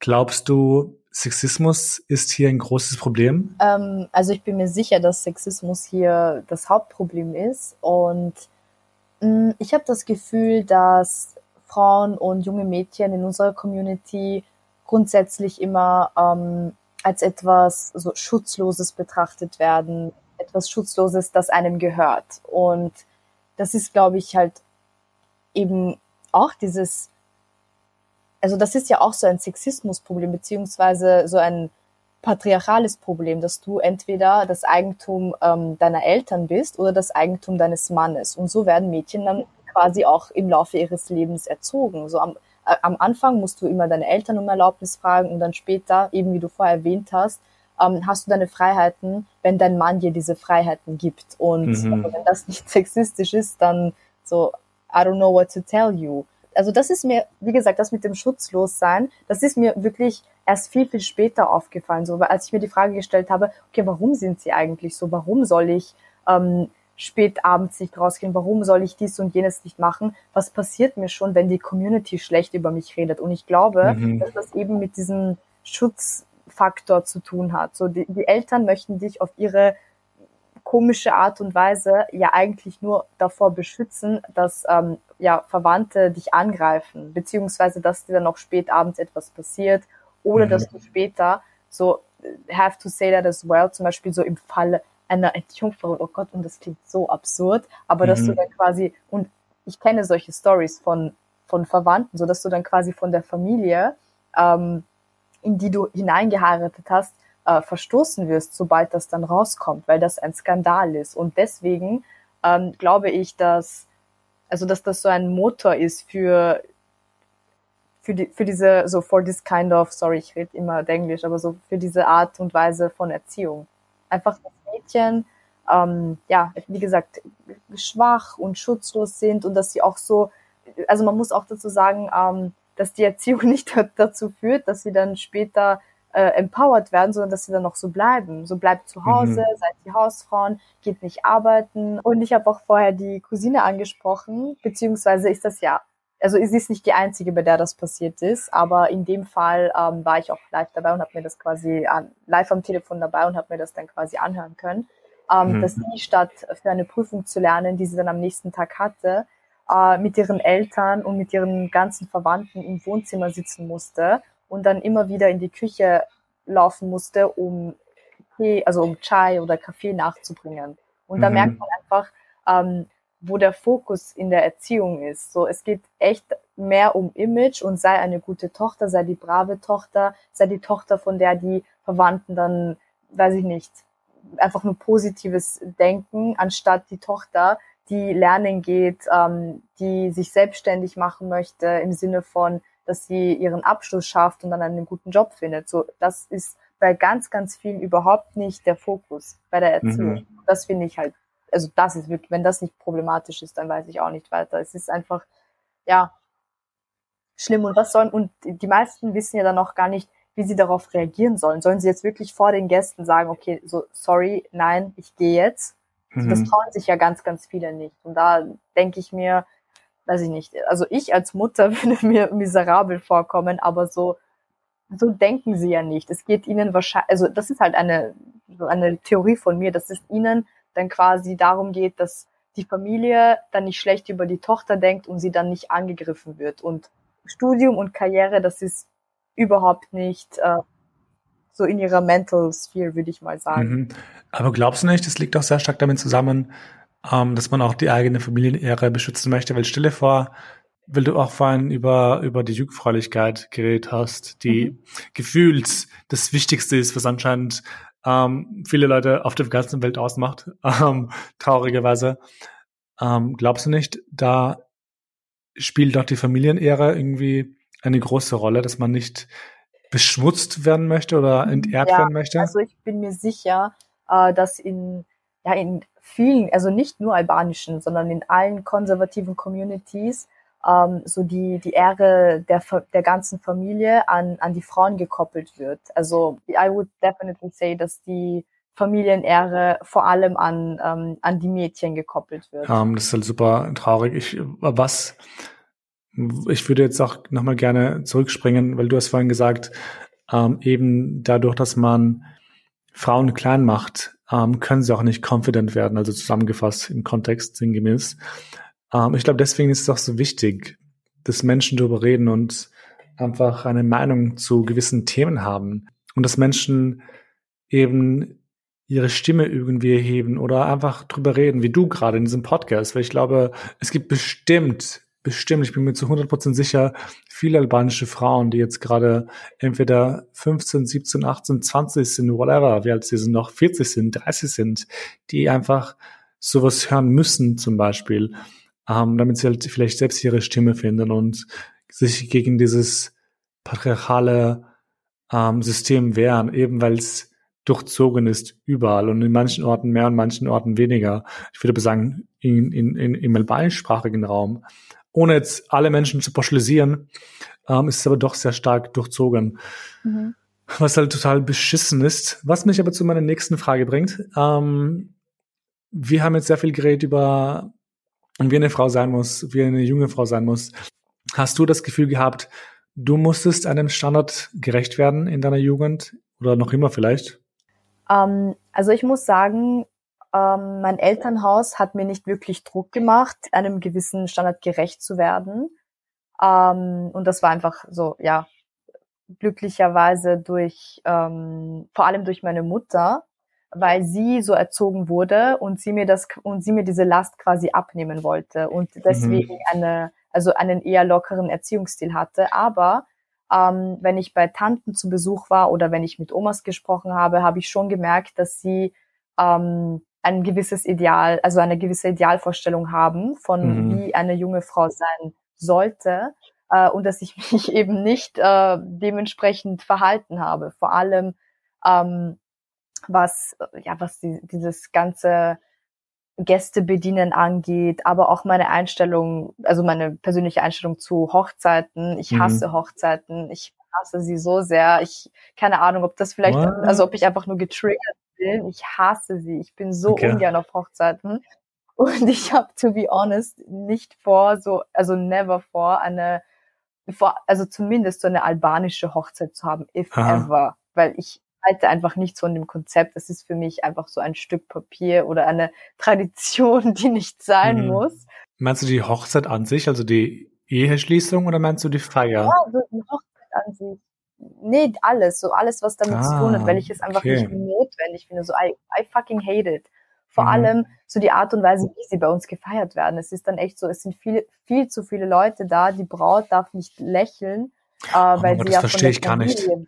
Glaubst du, Sexismus ist hier ein großes Problem? Ähm, also ich bin mir sicher, dass Sexismus hier das Hauptproblem ist. Und mh, mm, ich habe das Gefühl, dass Frauen und junge Mädchen in unserer Community grundsätzlich immer ähm, als etwas so Schutzloses betrachtet werden, etwas Schutzloses, das einem gehört. Und das ist, glaube ich, halt eben auch dieses, also das ist ja auch so ein Sexismusproblem, beziehungsweise so ein patriarchales Problem, dass du entweder das Eigentum ähm, deiner Eltern bist oder das Eigentum deines Mannes. Und so werden Mädchen dann quasi auch im Laufe ihres Lebens erzogen. So am, äh, am Anfang musst du immer deine Eltern um Erlaubnis fragen und dann später, eben wie du vorher erwähnt hast, ähm, hast du deine Freiheiten, wenn dein Mann dir diese Freiheiten gibt. Und mhm. wenn das nicht <laughs> sexistisch ist, dann so, I don't know what to tell you. Also das ist mir, wie gesagt, das mit dem Schutzlossein, das ist mir wirklich erst viel, viel später aufgefallen. So, als ich mir die Frage gestellt habe, okay, warum sind sie eigentlich so? Warum soll ich ähm, spät abends nicht rausgehen? Warum soll ich dies und jenes nicht machen? Was passiert mir schon, wenn die Community schlecht über mich redet? Und ich glaube, mhm. dass das eben mit diesem Schutz Faktor zu tun hat. So die, die Eltern möchten dich auf ihre komische Art und Weise ja eigentlich nur davor beschützen, dass ähm, ja Verwandte dich angreifen, beziehungsweise dass dir dann noch spät abends etwas passiert oder mhm. dass du später so have to say that as well, zum Beispiel so im Falle einer Entjungferung, oh Gott, und das klingt so absurd, aber mhm. dass du mhm. dann quasi, und ich kenne solche Stories von, von Verwandten, so dass du dann quasi von der Familie ähm, in die du hineingeheiratet hast, äh, verstoßen wirst, sobald das dann rauskommt, weil das ein Skandal ist. Und deswegen ähm, glaube ich, dass also dass das so ein Motor ist für für die für diese so for this kind of sorry ich rede immer Englisch aber so für diese Art und Weise von Erziehung einfach dass Mädchen ähm, ja, wie gesagt, schwach und schutzlos sind und dass sie auch so, also man muss auch dazu sagen, ähm, dass die Erziehung <laughs> nicht dazu führt, dass sie dann später äh, empowered werden, sondern dass sie dann noch so bleiben. So bleibt zu Hause, mhm. seid die Hausfrauen, geht nicht arbeiten. Und ich habe auch vorher die Cousine angesprochen, beziehungsweise ist das ja, also sie ist nicht die einzige, bei der das passiert ist, aber in dem Fall ähm, war ich auch live dabei und habe mir das quasi an, live am Telefon dabei und habe mir das dann quasi anhören können ähm, mhm. dass sie statt für eine Prüfung zu lernen, die sie dann am nächsten Tag hatte, äh, mit ihren Eltern und mit ihren ganzen Verwandten im Wohnzimmer sitzen musste und dann immer wieder in die Küche laufen musste, um Tee, also um Chai oder Kaffee nachzubringen. Und da mhm. merkt man einfach, ähm, wo der Fokus in der Erziehung ist. So, es geht echt mehr um Image und sei eine gute Tochter, sei die brave Tochter, sei die Tochter, von der die Verwandten dann, weiß ich nicht, einfach nur positives Denken, anstatt die Tochter, die lernen geht, ähm, die sich selbstständig machen möchte im Sinne von, dass sie ihren Abschluss schafft und dann einen guten Job findet. So, das ist bei ganz, ganz vielen überhaupt nicht der Fokus bei der Erziehung. Mhm. Das finde ich halt, also das ist wirklich, wenn das nicht problematisch ist, dann weiß ich auch nicht weiter. Es ist einfach, ja, schlimm. Und was sollen, und die meisten wissen ja dann auch gar nicht, wie sie darauf reagieren sollen. Sollen sie jetzt wirklich vor den Gästen sagen, okay, so sorry, nein, ich gehe jetzt? Mhm. Das trauen sich ja ganz, ganz viele nicht. Und da denke ich mir, weiß ich nicht, also ich als Mutter <laughs> würde mir miserabel vorkommen, aber so, so denken sie ja nicht. Es geht ihnen wahrscheinlich, also das ist halt eine, eine Theorie von mir, dass es ihnen dann quasi darum geht, dass die Familie dann nicht schlecht über die Tochter denkt und sie dann nicht angegriffen wird. Und Studium und Karriere, das ist überhaupt nicht äh, so in ihrer Mental Sphere, würde ich mal sagen. Mhm. Aber glaubst du nicht, das liegt auch sehr stark damit zusammen, ähm, dass man auch die eigene Familienehre beschützen möchte? Weil stelle vor, weil du auch vorhin über, über die Jungfräulichkeit geredet hast, die mhm. gefühlt das Wichtigste ist, was anscheinend ähm, viele Leute auf der ganzen Welt ausmacht, <laughs> ähm, traurigerweise. Ähm, glaubst du nicht, da spielt doch die Familienehre irgendwie eine große Rolle, dass man nicht beschmutzt werden möchte oder entehrt ja, werden möchte? Also ich bin mir sicher, äh, dass in, ja, in vielen, also nicht nur albanischen, sondern in allen konservativen Communities ähm, so die, die Ehre der, der ganzen Familie an, an die Frauen gekoppelt wird. Also I would definitely say, dass die Familienehre vor allem an, ähm, an die Mädchen gekoppelt wird. Um, ähm, das ist halt super traurig. Ich, was, ich würde jetzt auch nochmal gerne zurückspringen, weil du hast vorhin gesagt, ähm, eben dadurch, dass man Frauen klein macht, ähm, können sie auch nicht confident werden, also zusammengefasst im Kontext sinngemäß. Ähm, ich glaube, deswegen ist es auch so wichtig, dass Menschen darüber reden und einfach eine Meinung zu gewissen Themen haben und dass Menschen eben ihre Stimme irgendwie erheben oder einfach drüber reden, wie du gerade in diesem Podcast, weil ich glaube, es gibt bestimmt bestimmt, ich bin mir zu 100% sicher, viele albanische Frauen, die jetzt gerade entweder 15, 17, 18, 20 sind, whatever, wie alt sie sind, noch 40 sind, 30 sind, die einfach sowas hören müssen zum Beispiel, ähm, damit sie halt vielleicht selbst ihre Stimme finden und sich gegen dieses patriarchale ähm, System wehren, eben weil es durchzogen ist überall und in manchen Orten mehr und manchen Orten weniger. Ich würde sagen, in, in, in, im albanischsprachigen Raum ohne jetzt alle Menschen zu pauschalisieren, ähm, ist es aber doch sehr stark durchzogen. Mhm. Was halt total beschissen ist. Was mich aber zu meiner nächsten Frage bringt. Ähm, wir haben jetzt sehr viel geredet über, wie eine Frau sein muss, wie eine junge Frau sein muss. Hast du das Gefühl gehabt, du musstest einem Standard gerecht werden in deiner Jugend oder noch immer vielleicht? Ähm, also ich muss sagen, ähm, mein Elternhaus hat mir nicht wirklich Druck gemacht, einem gewissen Standard gerecht zu werden. Ähm, und das war einfach so, ja, glücklicherweise durch, ähm, vor allem durch meine Mutter, weil sie so erzogen wurde und sie mir das und sie mir diese Last quasi abnehmen wollte und mhm. deswegen mhm. eine, also einen eher lockeren Erziehungsstil hatte. Aber ähm, wenn ich bei Tanten zu Besuch war oder wenn ich mit Omas gesprochen habe, habe ich schon gemerkt, dass sie ähm, ein gewisses Ideal, also eine gewisse Idealvorstellung haben von mhm. wie eine junge Frau sein sollte äh, und dass ich <laughs> mich eben nicht äh, dementsprechend verhalten habe. Vor allem ähm, was, ja, was die, dieses ganze Gäste bedienen angeht, aber auch meine Einstellung, also meine persönliche Einstellung zu Hochzeiten. Ich mhm. hasse mhm. Hochzeiten. Ich hasse sie so sehr. Ich, keine Ahnung, ob das vielleicht, What? also ob ich einfach nur getriggert bin. Ich hasse sie. Ich bin so okay. ungern auf Hochzeiten. <laughs> Und ich habe, to be honest, nicht vor, so, also never vor, eine, vor, also zumindest so eine albanische Hochzeit zu haben, if Aha. ever. Weil ich halte einfach nichts von dem Konzept. Das ist für mich einfach so ein Stück Papier oder eine <laughs> Tradition, die nicht sein mhm. muss. Meinst du die Hochzeit an sich, also die Eheschließung oder meinst du die Feier? Ja, so die Hochzeit an sich. Nee, alles, so alles, was damit ah, zu tun hat, weil ich es einfach okay. nicht notwendig finde. So, I, I fucking hate it. Vor mhm. allem so die Art und Weise, wie sie bei uns gefeiert werden. Es ist dann echt so, es sind viel, viel zu viele Leute da. Die Braut darf nicht lächeln, äh, oh weil sie ja von der Familie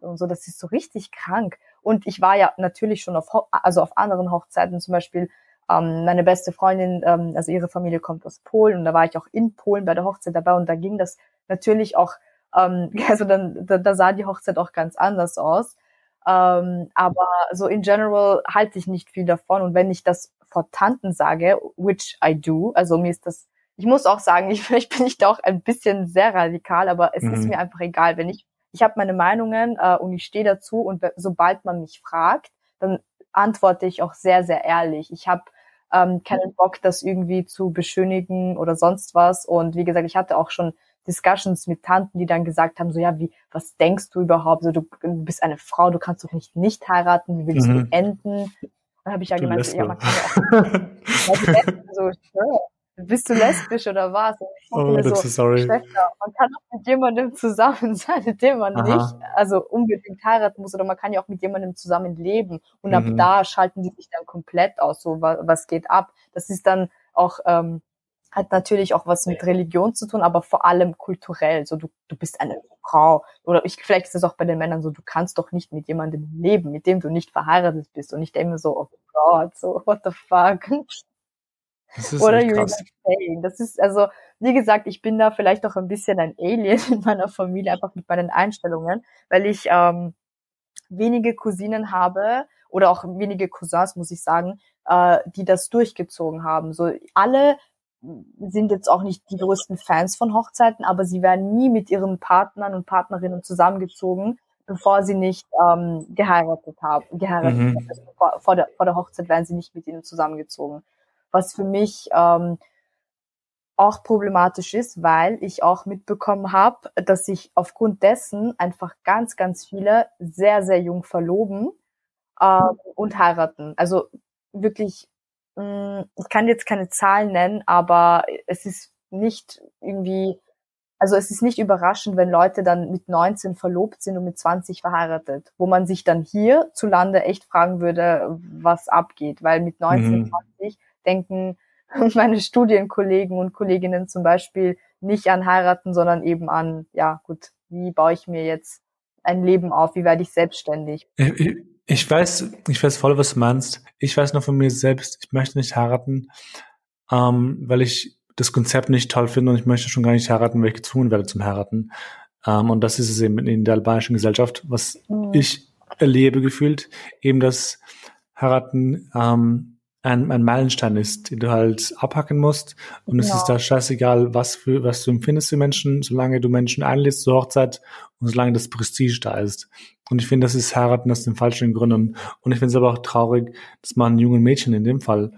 und so. Das ist so richtig krank. Und ich war ja natürlich schon auf, also auf anderen Hochzeiten, zum Beispiel ähm, meine beste Freundin, ähm, also ihre Familie kommt aus Polen und da war ich auch in Polen bei der Hochzeit dabei und da ging das natürlich auch, ähm, <laughs> also dann, da, da sah die Hochzeit auch ganz anders aus. Ähm, aber so in general halte ich nicht viel davon und wenn ich das vor Tanten sage, which I do, also mir ist das, ich muss auch sagen, <laughs> ich, vielleicht bin ich da auch ein bisschen sehr radikal, aber es mhm. ist mir einfach egal, wenn ich ich habe meine Meinungen äh, und ich stehe dazu und sobald man mich fragt, dann antworte ich auch sehr, sehr ehrlich. Ich habe ähm, keinen Bock, das irgendwie zu beschönigen oder sonst was. Und wie gesagt, ich hatte auch schon Discussions mit Tanten, die dann gesagt haben, so ja, wie, was denkst du überhaupt? So, du, du bist eine Frau, du kannst doch nicht nicht heiraten, wie willst mhm. du enden? Dann habe ich ja du gemeint, ja, man kann ja auch so, sure bist du lesbisch oder was? Oh, so, sorry. Schwester, man kann auch mit jemandem zusammen <laughs> sein, mit dem man Aha. nicht, also unbedingt heiraten muss, oder man kann ja auch mit jemandem zusammen leben. Und mhm. ab da schalten die sich dann komplett aus, so was, was geht ab. Das ist dann auch, ähm, hat natürlich auch was mit Religion zu tun, aber vor allem kulturell. So, du, du bist eine Frau. Oder ich, vielleicht ist es auch bei den Männern so, du kannst doch nicht mit jemandem leben, mit dem du nicht verheiratet bist. Und ich denke mir so, oh Gott, so, what the fuck? Das ist Oder saying. Das ist, also, wie gesagt, ich bin da vielleicht auch ein bisschen ein Alien in meiner Familie, einfach mit meinen Einstellungen, weil ich ähm, wenige Cousinen habe oder auch wenige Cousins, muss ich sagen, äh, die das durchgezogen haben. So alle sind jetzt auch nicht die größten Fans von Hochzeiten, aber sie werden nie mit ihren Partnern und Partnerinnen zusammengezogen, bevor sie nicht ähm, geheiratet haben. Geheiratet mhm. haben. Also vor, vor, der, vor der Hochzeit werden sie nicht mit ihnen zusammengezogen was für mich ähm, auch problematisch ist, weil ich auch mitbekommen habe, dass sich aufgrund dessen einfach ganz, ganz viele sehr, sehr jung verloben ähm, und heiraten. Also wirklich, ich kann jetzt keine Zahlen nennen, aber es ist nicht irgendwie, also es ist nicht überraschend, wenn Leute dann mit 19 verlobt sind und mit 20 verheiratet, wo man sich dann hier zu Lande echt fragen würde, was abgeht, weil mit 19, mhm. 20 denken <laughs> meine Studienkollegen und Kolleginnen zum Beispiel nicht an heiraten, sondern eben an, ja gut, wie baue ich mir jetzt ein Leben auf, wie werde ich selbstständig? Ich, weiß, ich weiß voll, was du meinst. Ich weiß nur von mir selbst, ich möchte nicht heiraten, ähm, weil ich das Konzept nicht toll finde und ich möchte schon gar nicht heiraten, weil ich gezwungen werde zum Heiraten. Ähm, und das ist es eben in der albanischen Gesellschaft, was mhm. ich erlebe gefühlt, eben das Heiraten ähm, ein, ein Meilenstein ist, den du halt abhacken musst. Und es ja. ist da scheißegal, was für, was du empfindest für Menschen, solange du Menschen einlädst zur Hochzeit und solange das Prestige da ist. Und ich finde, das ist Heiraten aus den falschen Gründen. Und ich finde es aber auch traurig, dass man jungen Mädchen in dem Fall,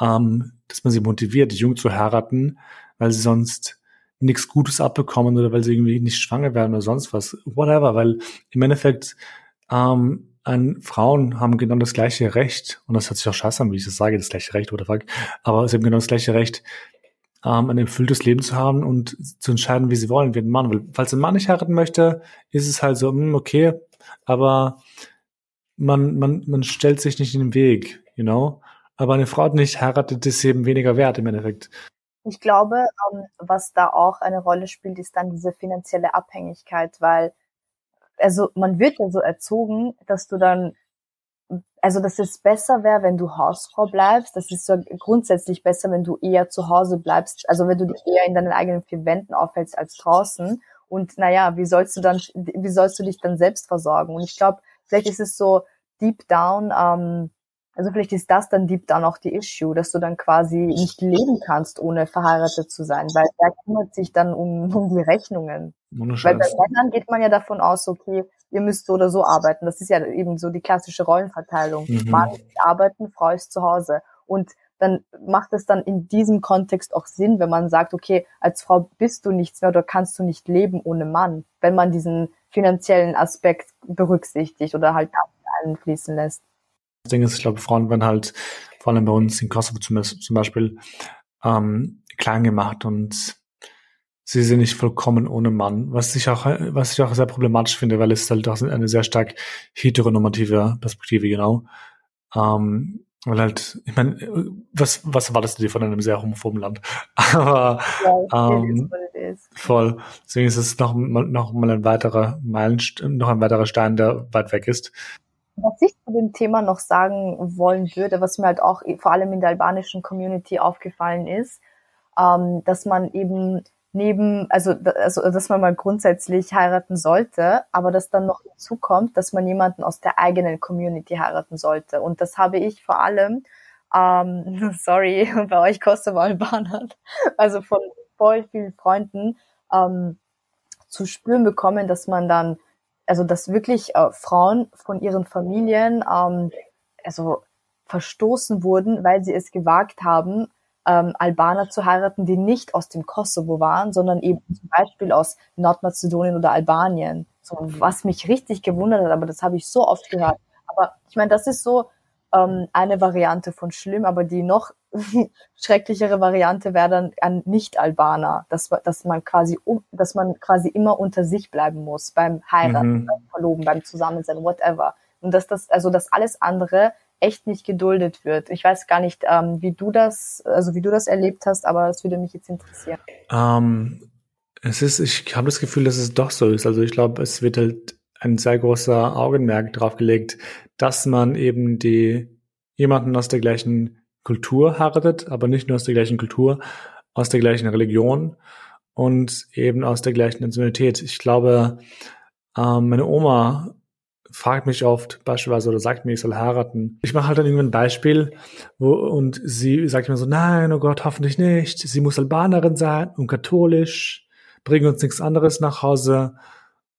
ähm, dass man sie motiviert, jung zu heiraten, weil sie sonst nichts Gutes abbekommen oder weil sie irgendwie nicht schwanger werden oder sonst was. Whatever, weil im Endeffekt ähm, an Frauen haben genau das gleiche Recht, und das hört sich auch scheiße an, wie ich das sage, das gleiche Recht, oder fuck, aber sie haben genau das gleiche Recht, ähm, ein erfülltes Leben zu haben und zu entscheiden, wie sie wollen, wie ein Mann. Weil, falls ein Mann nicht heiraten möchte, ist es halt so, mh, hm, okay, aber man, man, man stellt sich nicht in den Weg, you know? Aber eine Frau, nicht heiratet, ist eben weniger wert im Endeffekt. Ich glaube, ähm, was da auch eine Rolle spielt, ist dann diese finanzielle Abhängigkeit, weil also man wird ja so erzogen, dass du dann, also dass es besser wäre, wenn du Hausfrau bleibst. Das ist so grundsätzlich besser, wenn du eher zu Hause bleibst, also wenn du dich eher in deinen eigenen vier Wänden aufhältst als draußen. Und naja, wie sollst du dann, wie sollst du dich dann selbst versorgen? Und ich glaube, vielleicht ist es so deep down, ähm, also vielleicht ist das dann deep down auch die Issue, dass du dann quasi nicht leben kannst, ohne verheiratet zu sein, weil wer kümmert sich dann um, <laughs> um die Rechnungen. Weil bei Männern geht man ja davon aus, okay, ihr müsst so oder so arbeiten. Das ist ja eben so die klassische Rollenverteilung. Mhm. Mann ist arbeiten, Frau ist zu Hause. Und dann macht es dann in diesem Kontext auch Sinn, wenn man sagt, okay, als Frau bist du nichts mehr oder kannst du nicht leben ohne Mann, wenn man diesen finanziellen Aspekt berücksichtigt oder halt einfließen lässt. Das Ding ist, ich glaube, Frauen werden halt, vor allem bei uns in Kosovo zum, Beispiel, ähm, klein gemacht und sie sind nicht vollkommen ohne Mann, was ich auch, was ich auch sehr problematisch finde, weil es halt auch eine sehr stark heteronormative Perspektive, genau. Ähm, weil halt, ich meine, was, was erwartest du dir von einem sehr homophoben Land? <laughs> Aber ja, ähm, voll. Deswegen ist es noch, noch mal ein weiterer Meilenstein, noch ein weiterer Stein, der weit weg ist. Was ich zu dem Thema noch sagen wollen würde, was mir halt auch vor allem in der albanischen Community aufgefallen ist, ähm, dass man eben neben, also, also dass man mal grundsätzlich heiraten sollte, aber dass dann noch hinzukommt, dass man jemanden aus der eigenen Community heiraten sollte. Und das habe ich vor allem, ähm, <laughs> sorry, <laughs> bei euch Kosovo-Albanern, also von voll vielen Freunden ähm, zu spüren bekommen, dass man dann, also dass wirklich äh, Frauen von ihren Familien ähm, also verstoßen wurden, weil sie es gewagt haben, ähm, Albaner zu heiraten, die nicht aus dem Kosovo waren, sondern eben zum Beispiel aus Nordmazedonien oder Albanien. So, was mich richtig gewundert hat, aber das habe ich so oft gehört. Aber ich meine, das ist so ähm, eine Variante von schlimm, aber die noch <laughs> schrecklichere Variante wäre dann ein Nicht-Albaner, dass, dass man quasi dass man quasi immer unter sich bleiben muss beim Heiraten, mhm. beim Verloben, beim Zusammensein, whatever. Und dass das, also dass alles andere echt nicht geduldet wird. Ich weiß gar nicht, ähm, wie du das, also wie du das erlebt hast, aber das würde mich jetzt interessieren. Ähm, es ist, ich habe das Gefühl, dass es doch so ist. Also ich glaube, es wird halt ein sehr großer Augenmerk drauf gelegt, dass man eben die jemanden aus der gleichen Kultur heiratet, aber nicht nur aus der gleichen Kultur, aus der gleichen Religion und eben aus der gleichen Nationalität. Ich glaube, ähm, meine Oma fragt mich oft beispielsweise oder sagt mir, ich soll heiraten. Ich mache halt dann irgendwann ein Beispiel wo, und sie sagt mir so, nein, oh Gott, hoffentlich nicht. Sie muss Albanerin sein und katholisch, bringen uns nichts anderes nach Hause.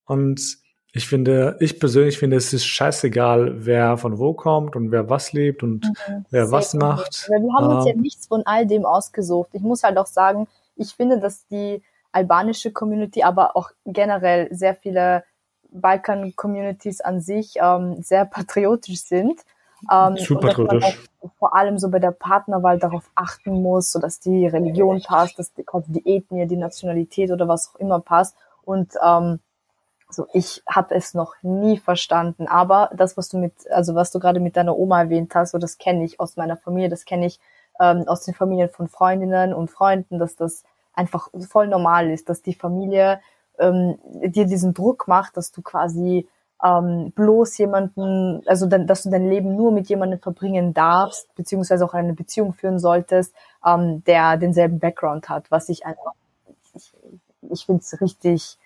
Und ich finde, ich persönlich finde, es ist scheißegal, wer von wo kommt und wer was lebt und mhm, wer was gut. macht. Aber wir haben uns ja nichts von all dem ausgesucht. Ich muss halt auch sagen, ich finde, dass die albanische Community, aber auch generell sehr viele Balkan-Communities an sich ähm, sehr patriotisch sind. Ähm, Super patriotisch. Vor allem so bei der Partnerwahl darauf achten muss, so dass die Religion passt, dass die, die Ethnie, die Nationalität oder was auch immer passt. Und ähm, so ich habe es noch nie verstanden. Aber das, was du mit, also was du gerade mit deiner Oma erwähnt hast, so das kenne ich aus meiner Familie, das kenne ich ähm, aus den Familien von Freundinnen und Freunden, dass das einfach voll normal ist, dass die Familie ähm, dir diesen Druck macht, dass du quasi ähm, bloß jemanden, also dann, dass du dein Leben nur mit jemandem verbringen darfst, beziehungsweise auch eine Beziehung führen solltest, ähm, der denselben Background hat, was ich einfach, ich, ich finde es richtig,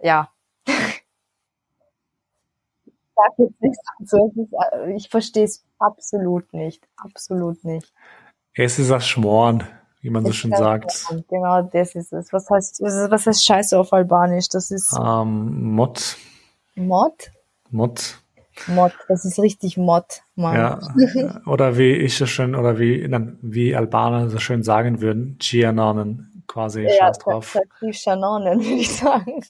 ja. <laughs> äh, ich verstehe es absolut nicht, absolut nicht. Es ist das Schmoren wie man so schön sagt. Genau, das ist es. Was heißt, was heißt Scheiße auf Albanisch? Das ist. Ähm, Mod. Mod? Mod. Mod, das ist richtig Mod, Mann. Ja, <laughs> oder wie ich so schön, oder wie, wie Albaner so schön sagen würden, Chianonen, quasi, ja, scheiß drauf. Chianonen, <laughs> würde ich sagen.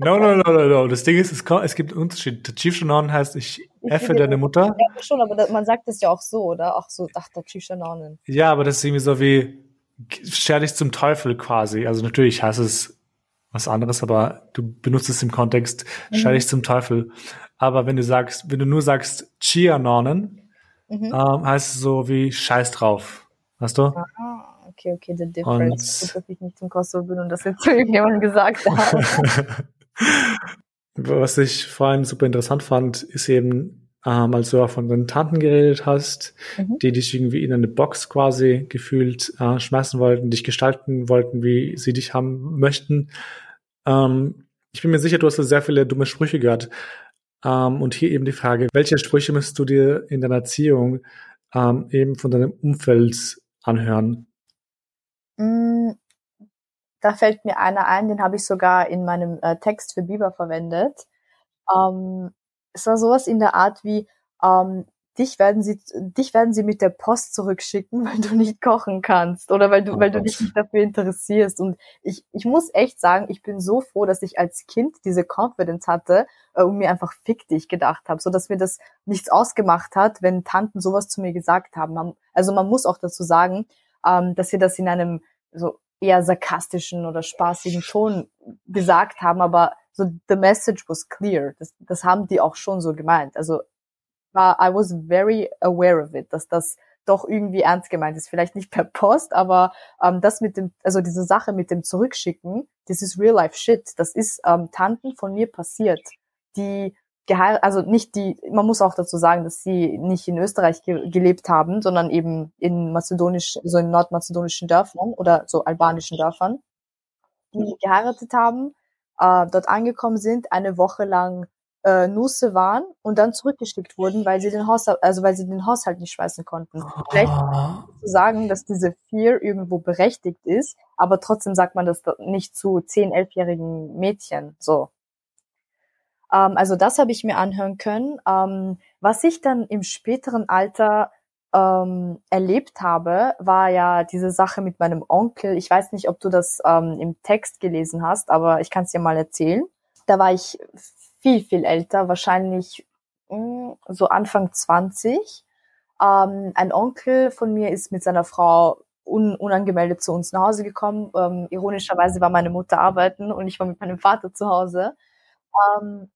No, no, no, no, no. Das Ding ist, es, es gibt einen Unterschied. Chief Shananen heißt, ich effe deine Mutter. Ja, schon, aber man sagt es ja auch so, oder? Auch so, ach, der Chief Shananen. Ja, aber das ist irgendwie so wie, scher dich zum Teufel quasi. Also natürlich heißt es was anderes, aber du benutzt es im Kontext, scher dich mhm. zum Teufel. Aber wenn du sagst, wenn du nur sagst Chia-Nornen, mhm. ähm, heißt es so wie Scheiß drauf. Weißt du? Ah, okay, okay, the difference. Und, Gut, dass ich nicht zum Kosovo bin und das jetzt zu irgendjemandem gesagt habe. <laughs> was ich vor allem super interessant fand, ist eben, ähm, als du auch von deinen Tanten geredet hast, mhm. die dich irgendwie in eine Box quasi gefühlt äh, schmeißen wollten, dich gestalten wollten, wie sie dich haben möchten. Ähm, ich bin mir sicher, du hast da sehr viele dumme Sprüche gehört. Ähm, und hier eben die Frage, welche Sprüche müsst du dir in deiner Erziehung ähm, eben von deinem Umfeld anhören? Mm, da fällt mir einer ein, den habe ich sogar in meinem äh, Text für Biber verwendet. Ähm, es war sowas in der Art wie, ähm, dich werden sie, dich werden sie mit der Post zurückschicken, <laughs> weil du nicht kochen kannst oder weil du, oh weil du dich nicht dafür interessierst. Und ich, ich muss echt sagen, ich bin so froh, dass ich als Kind diese Confidence hatte äh, und mir einfach fick dich gedacht habe, so dass mir das nichts ausgemacht hat, wenn Tanten sowas zu mir gesagt haben. Also man muss auch dazu sagen, ähm, dass wir das in einem so eher sarkastischen oder spaßigen Ton gesagt haben, aber so the message was clear. Das, das haben die auch schon so gemeint. Also war, I was very aware of it, dass das doch irgendwie ernst gemeint ist. Vielleicht nicht per Post, aber ähm, das mit dem, also diese Sache mit dem Zurückschicken, das ist real life shit. Das ist ähm, Tanten von mir passiert, die geheiratet, also nicht die, man muss auch dazu sagen, dass sie nicht in Österreich ge gelebt haben, sondern eben in mazedonisch, so in nordmazedonischen Dörfern oder so albanischen Dörfern, die geheiratet haben, äh, dort angekommen sind, eine Woche lang äh, Nusse waren und dann zurückgeschickt wurden, weil sie den Haushalt, also weil sie den Haushalt nicht schmeißen konnten. Vielleicht Ah. zu sagen, dass diese Fear irgendwo berechtigt ist, aber trotzdem sagt man das nicht zu zehn, elfjährigen Mädchen. So. Ähm, also das habe ich mir anhören können. Ähm, was ich dann im späteren Alter ähm, erlebt habe, war ja diese Sache mit meinem Onkel. Ich weiß nicht, ob du das ähm, im Text gelesen hast, aber ich kann es dir mal erzählen. Da war ich viel, viel älter, wahrscheinlich hm, so Anfang 20. Ähm, ein Onkel von mir ist mit seiner Frau un unangemeldet zu uns nach Hause gekommen. Ähm, ironischerweise war meine Mutter arbeiten und ich war mit meinem Vater zu Hause. Ähm,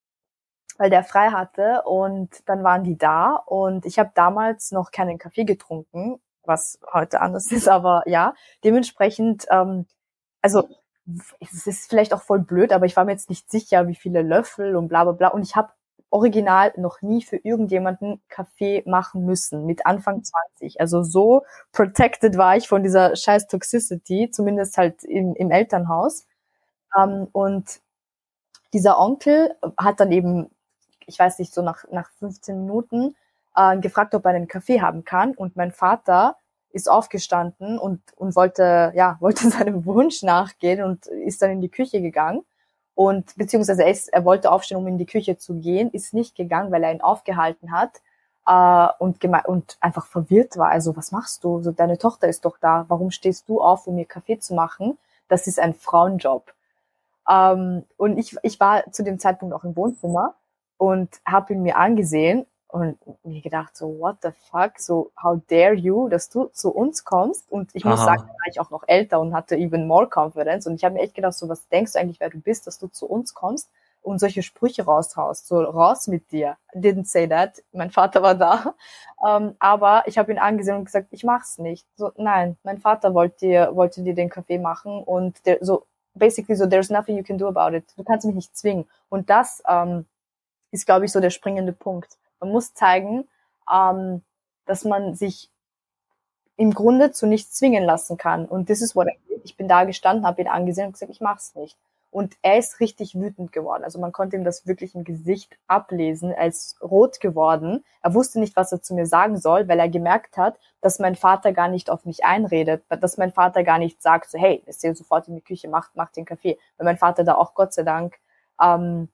weil der frei hatte und dann waren die da und ich habe damals noch keinen Kaffee getrunken, was heute anders <laughs> ist, aber ja, dementsprechend, ähm, also es ist vielleicht auch voll blöd, aber ich war mir jetzt nicht sicher, wie viele Löffel und bla bla bla und ich habe original noch nie für irgendjemanden Kaffee machen müssen mit Anfang 20. Also so protected war ich von dieser scheiß Toxicity, zumindest halt im, im Elternhaus. Ähm, und dieser Onkel hat dann eben ich weiß nicht, so nach, nach 15 Minuten äh, gefragt, ob er einen Kaffee haben kann. Und mein Vater ist aufgestanden und, und wollte, ja, <laughs> wollte seinem Wunsch nachgehen und ist dann in die Küche gegangen. Und beziehungsweise er, ist, er wollte aufstehen, um in die Küche zu gehen, ist nicht gegangen, weil er ihn aufgehalten hat äh, und, und einfach verwirrt war. Also, was machst du? So, deine Tochter ist doch da. Warum stehst du auf, um ihr Kaffee zu machen? Das ist ein Frauenjob. Ähm, und ich, ich war zu dem Zeitpunkt auch im Wohnzimmer und habe ihn mir angesehen und mir gedacht so what the fuck? So how dare you dass du zu uns kommst? Und ich muss Aha. sagen da war ich auch noch älter und hatte even more confidence. Und ich habe mir echt gedacht so was denkst du eigentlich wer du bist dass du zu uns kommst und solche Sprüche raushaust? So raus mit dir. Didn't say that. Mein Vater war da. <laughs> Ähm, aber ich habe ihn angesehen und gesagt ich mach's nicht. So nein mein Vater wollte dir wollte dir den Kaffee machen und der, so basically so there's nothing you can do about it. Du kannst mich nicht zwingen. Und das ähm, ist, glaube ich, so der springende Punkt. Man muss zeigen, ähm, dass man sich im Grunde zu nichts zwingen lassen kann. Und das ist what I did. Ich bin da gestanden, habe ihn angesehen und gesagt, ich mach's nicht. Und er ist richtig wütend geworden. Also man konnte ihm das wirklich im Gesicht ablesen. Er ist rot geworden. Er wusste nicht, was er zu mir sagen soll, weil er gemerkt hat, dass mein Vater gar nicht auf mich einredet, dass mein Vater gar nicht sagt, so, hey, ist hier sofort in die Küche, macht, macht den Kaffee. Weil mein Vater da auch Gott sei Dank ähm,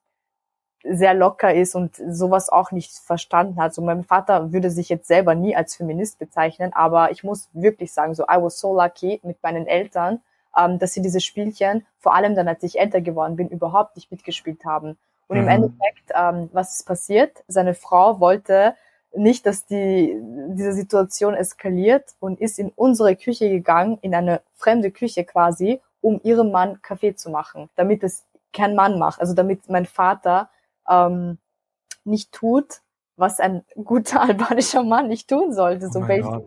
sehr locker ist und sowas auch nicht verstanden hat. So mein Vater würde sich jetzt selber nie als Feminist bezeichnen, aber ich muss wirklich sagen, so I was so lucky mit meinen Eltern, ähm, dass sie diese Spielchen, vor allem dann, als ich älter geworden bin, überhaupt nicht mitgespielt haben. Und mhm. im Endeffekt, ähm, was ist passiert? Seine Frau wollte nicht, dass die, diese Situation eskaliert und ist in unsere Küche gegangen, in eine fremde Küche quasi, um ihrem Mann Kaffee zu machen, damit es kein Mann macht. Also damit mein Vater ähm, nicht tut, was ein guter <laughs> albanischer Mann nicht tun sollte. So Oh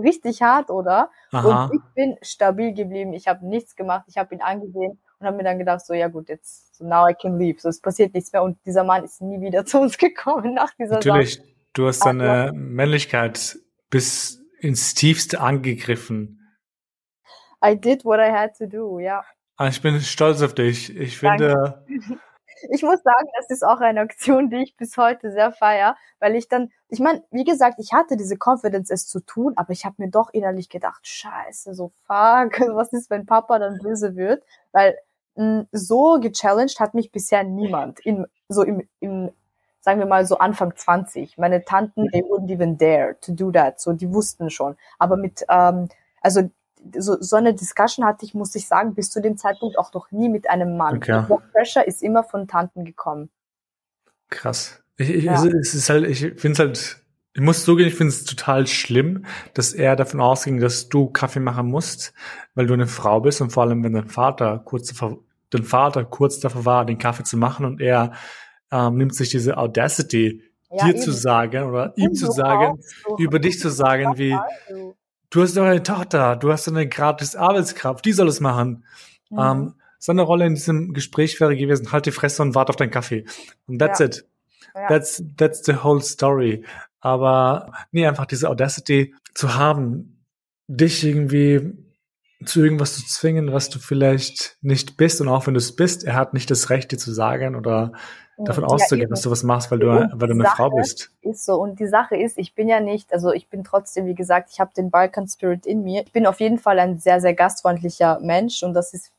richtig hart, oder? Aha. Und ich bin stabil geblieben. Ich habe nichts gemacht. Ich habe ihn angesehen und habe mir dann gedacht, so ja gut, jetzt so now I can leave. So es passiert nichts mehr. Und dieser Mann ist nie wieder <laughs> zu uns gekommen nach dieser Natürlich, Sache. du hast deine Männlichkeit bis ins Tiefste angegriffen. I did what I had to do, ja. Ah, Ich bin stolz auf dich. Ich finde, <laughs> ich muss sagen, das ist auch eine Aktion, die ich bis heute sehr feier, weil ich dann, ich meine, wie gesagt, ich hatte diese Confidence, es zu tun, aber ich habe mir doch innerlich gedacht, scheiße, so fuck, <laughs> was ist, wenn Papa dann böse wird? Weil mh, so gechallenged hat mich bisher niemand, in, so im, im, sagen wir mal so Anfang 20. Meine Tanten, they wouldn't even dare to do that, so die wussten schon. Aber mit, ähm, also so, so eine Discussion hatte ich, muss ich sagen, bis zu dem Zeitpunkt auch noch nie mit einem Mann. Okay. Pressure ist immer von Tanten gekommen. Krass. Ich, ich, ja. es ist halt, ich finde es halt, ich muss zugeben, ich finde es total schlimm, dass er davon ausging, dass du Kaffee machen musst, weil du eine Frau bist und vor allem, wenn dein Vater kurz davor, dein Vater kurz davor war, den Kaffee zu machen und er ähm, nimmt sich diese Audacity, ja, dir eben. zu sagen oder ihm zu sagen, über dich zu sagen, wie, du hast doch eine Tochter, du hast eine gratis Arbeitskraft, die soll es machen. Mhm. Ähm, seine Rolle in diesem Gespräch wäre gewesen, halt die Fresse und warte auf deinen Kaffee. Und that's ja. it. Ja. That's, that's the whole story. Aber nee, einfach diese Audacity zu haben, dich irgendwie zu irgendwas zu zwingen, was du vielleicht nicht bist. Und auch wenn du es bist, er hat nicht das Recht, dir zu sagen oder davon ja, auszugehen, dass du was machst, weil du, weil du eine Sache Frau bist. Ist so. Und die Sache ist, ich bin ja nicht, also ich bin trotzdem, wie gesagt, ich habe den Balkan Spirit in mir. Ich bin auf jeden Fall ein sehr, sehr gastfreundlicher Mensch und das ist,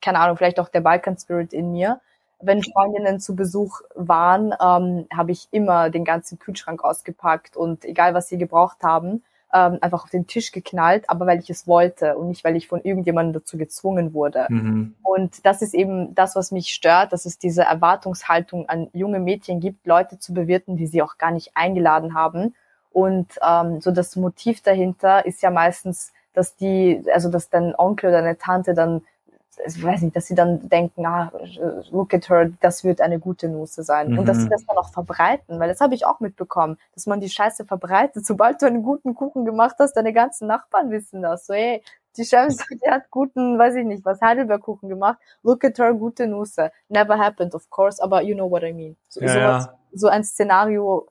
keine Ahnung, vielleicht auch der Balkan Spirit in mir. Wenn Freundinnen zu Besuch waren, ähm, habe ich immer den ganzen Kühlschrank ausgepackt und egal was sie gebraucht haben, ähm, einfach auf den Tisch geknallt, aber weil ich es wollte und nicht, weil ich von irgendjemandem dazu gezwungen wurde. Mhm. Und das ist eben das, was mich stört, dass es diese Erwartungshaltung an junge Mädchen gibt, Leute zu bewirten, die sie auch gar nicht eingeladen haben. Und ähm, so das Motiv dahinter ist ja meistens, dass die, also dass dein Onkel oder deine Tante dann ich weiß nicht, dass sie dann denken, ah, look at her, das wird eine gute Nusse sein. Mhm. Und dass sie mhm. das dann auch verbreiten, weil das habe ich auch mitbekommen, dass man die Scheiße verbreitet. Sobald du einen guten Kuchen gemacht hast, deine ganzen Nachbarn wissen das. So, hey, die Chefs, <laughs> die hat guten, weiß ich nicht, was Heidelbergkuchen gemacht. Look at her, gute Nusse. Never happened, of course, aber you know what I mean. So, ja, sowas, so ein Szenario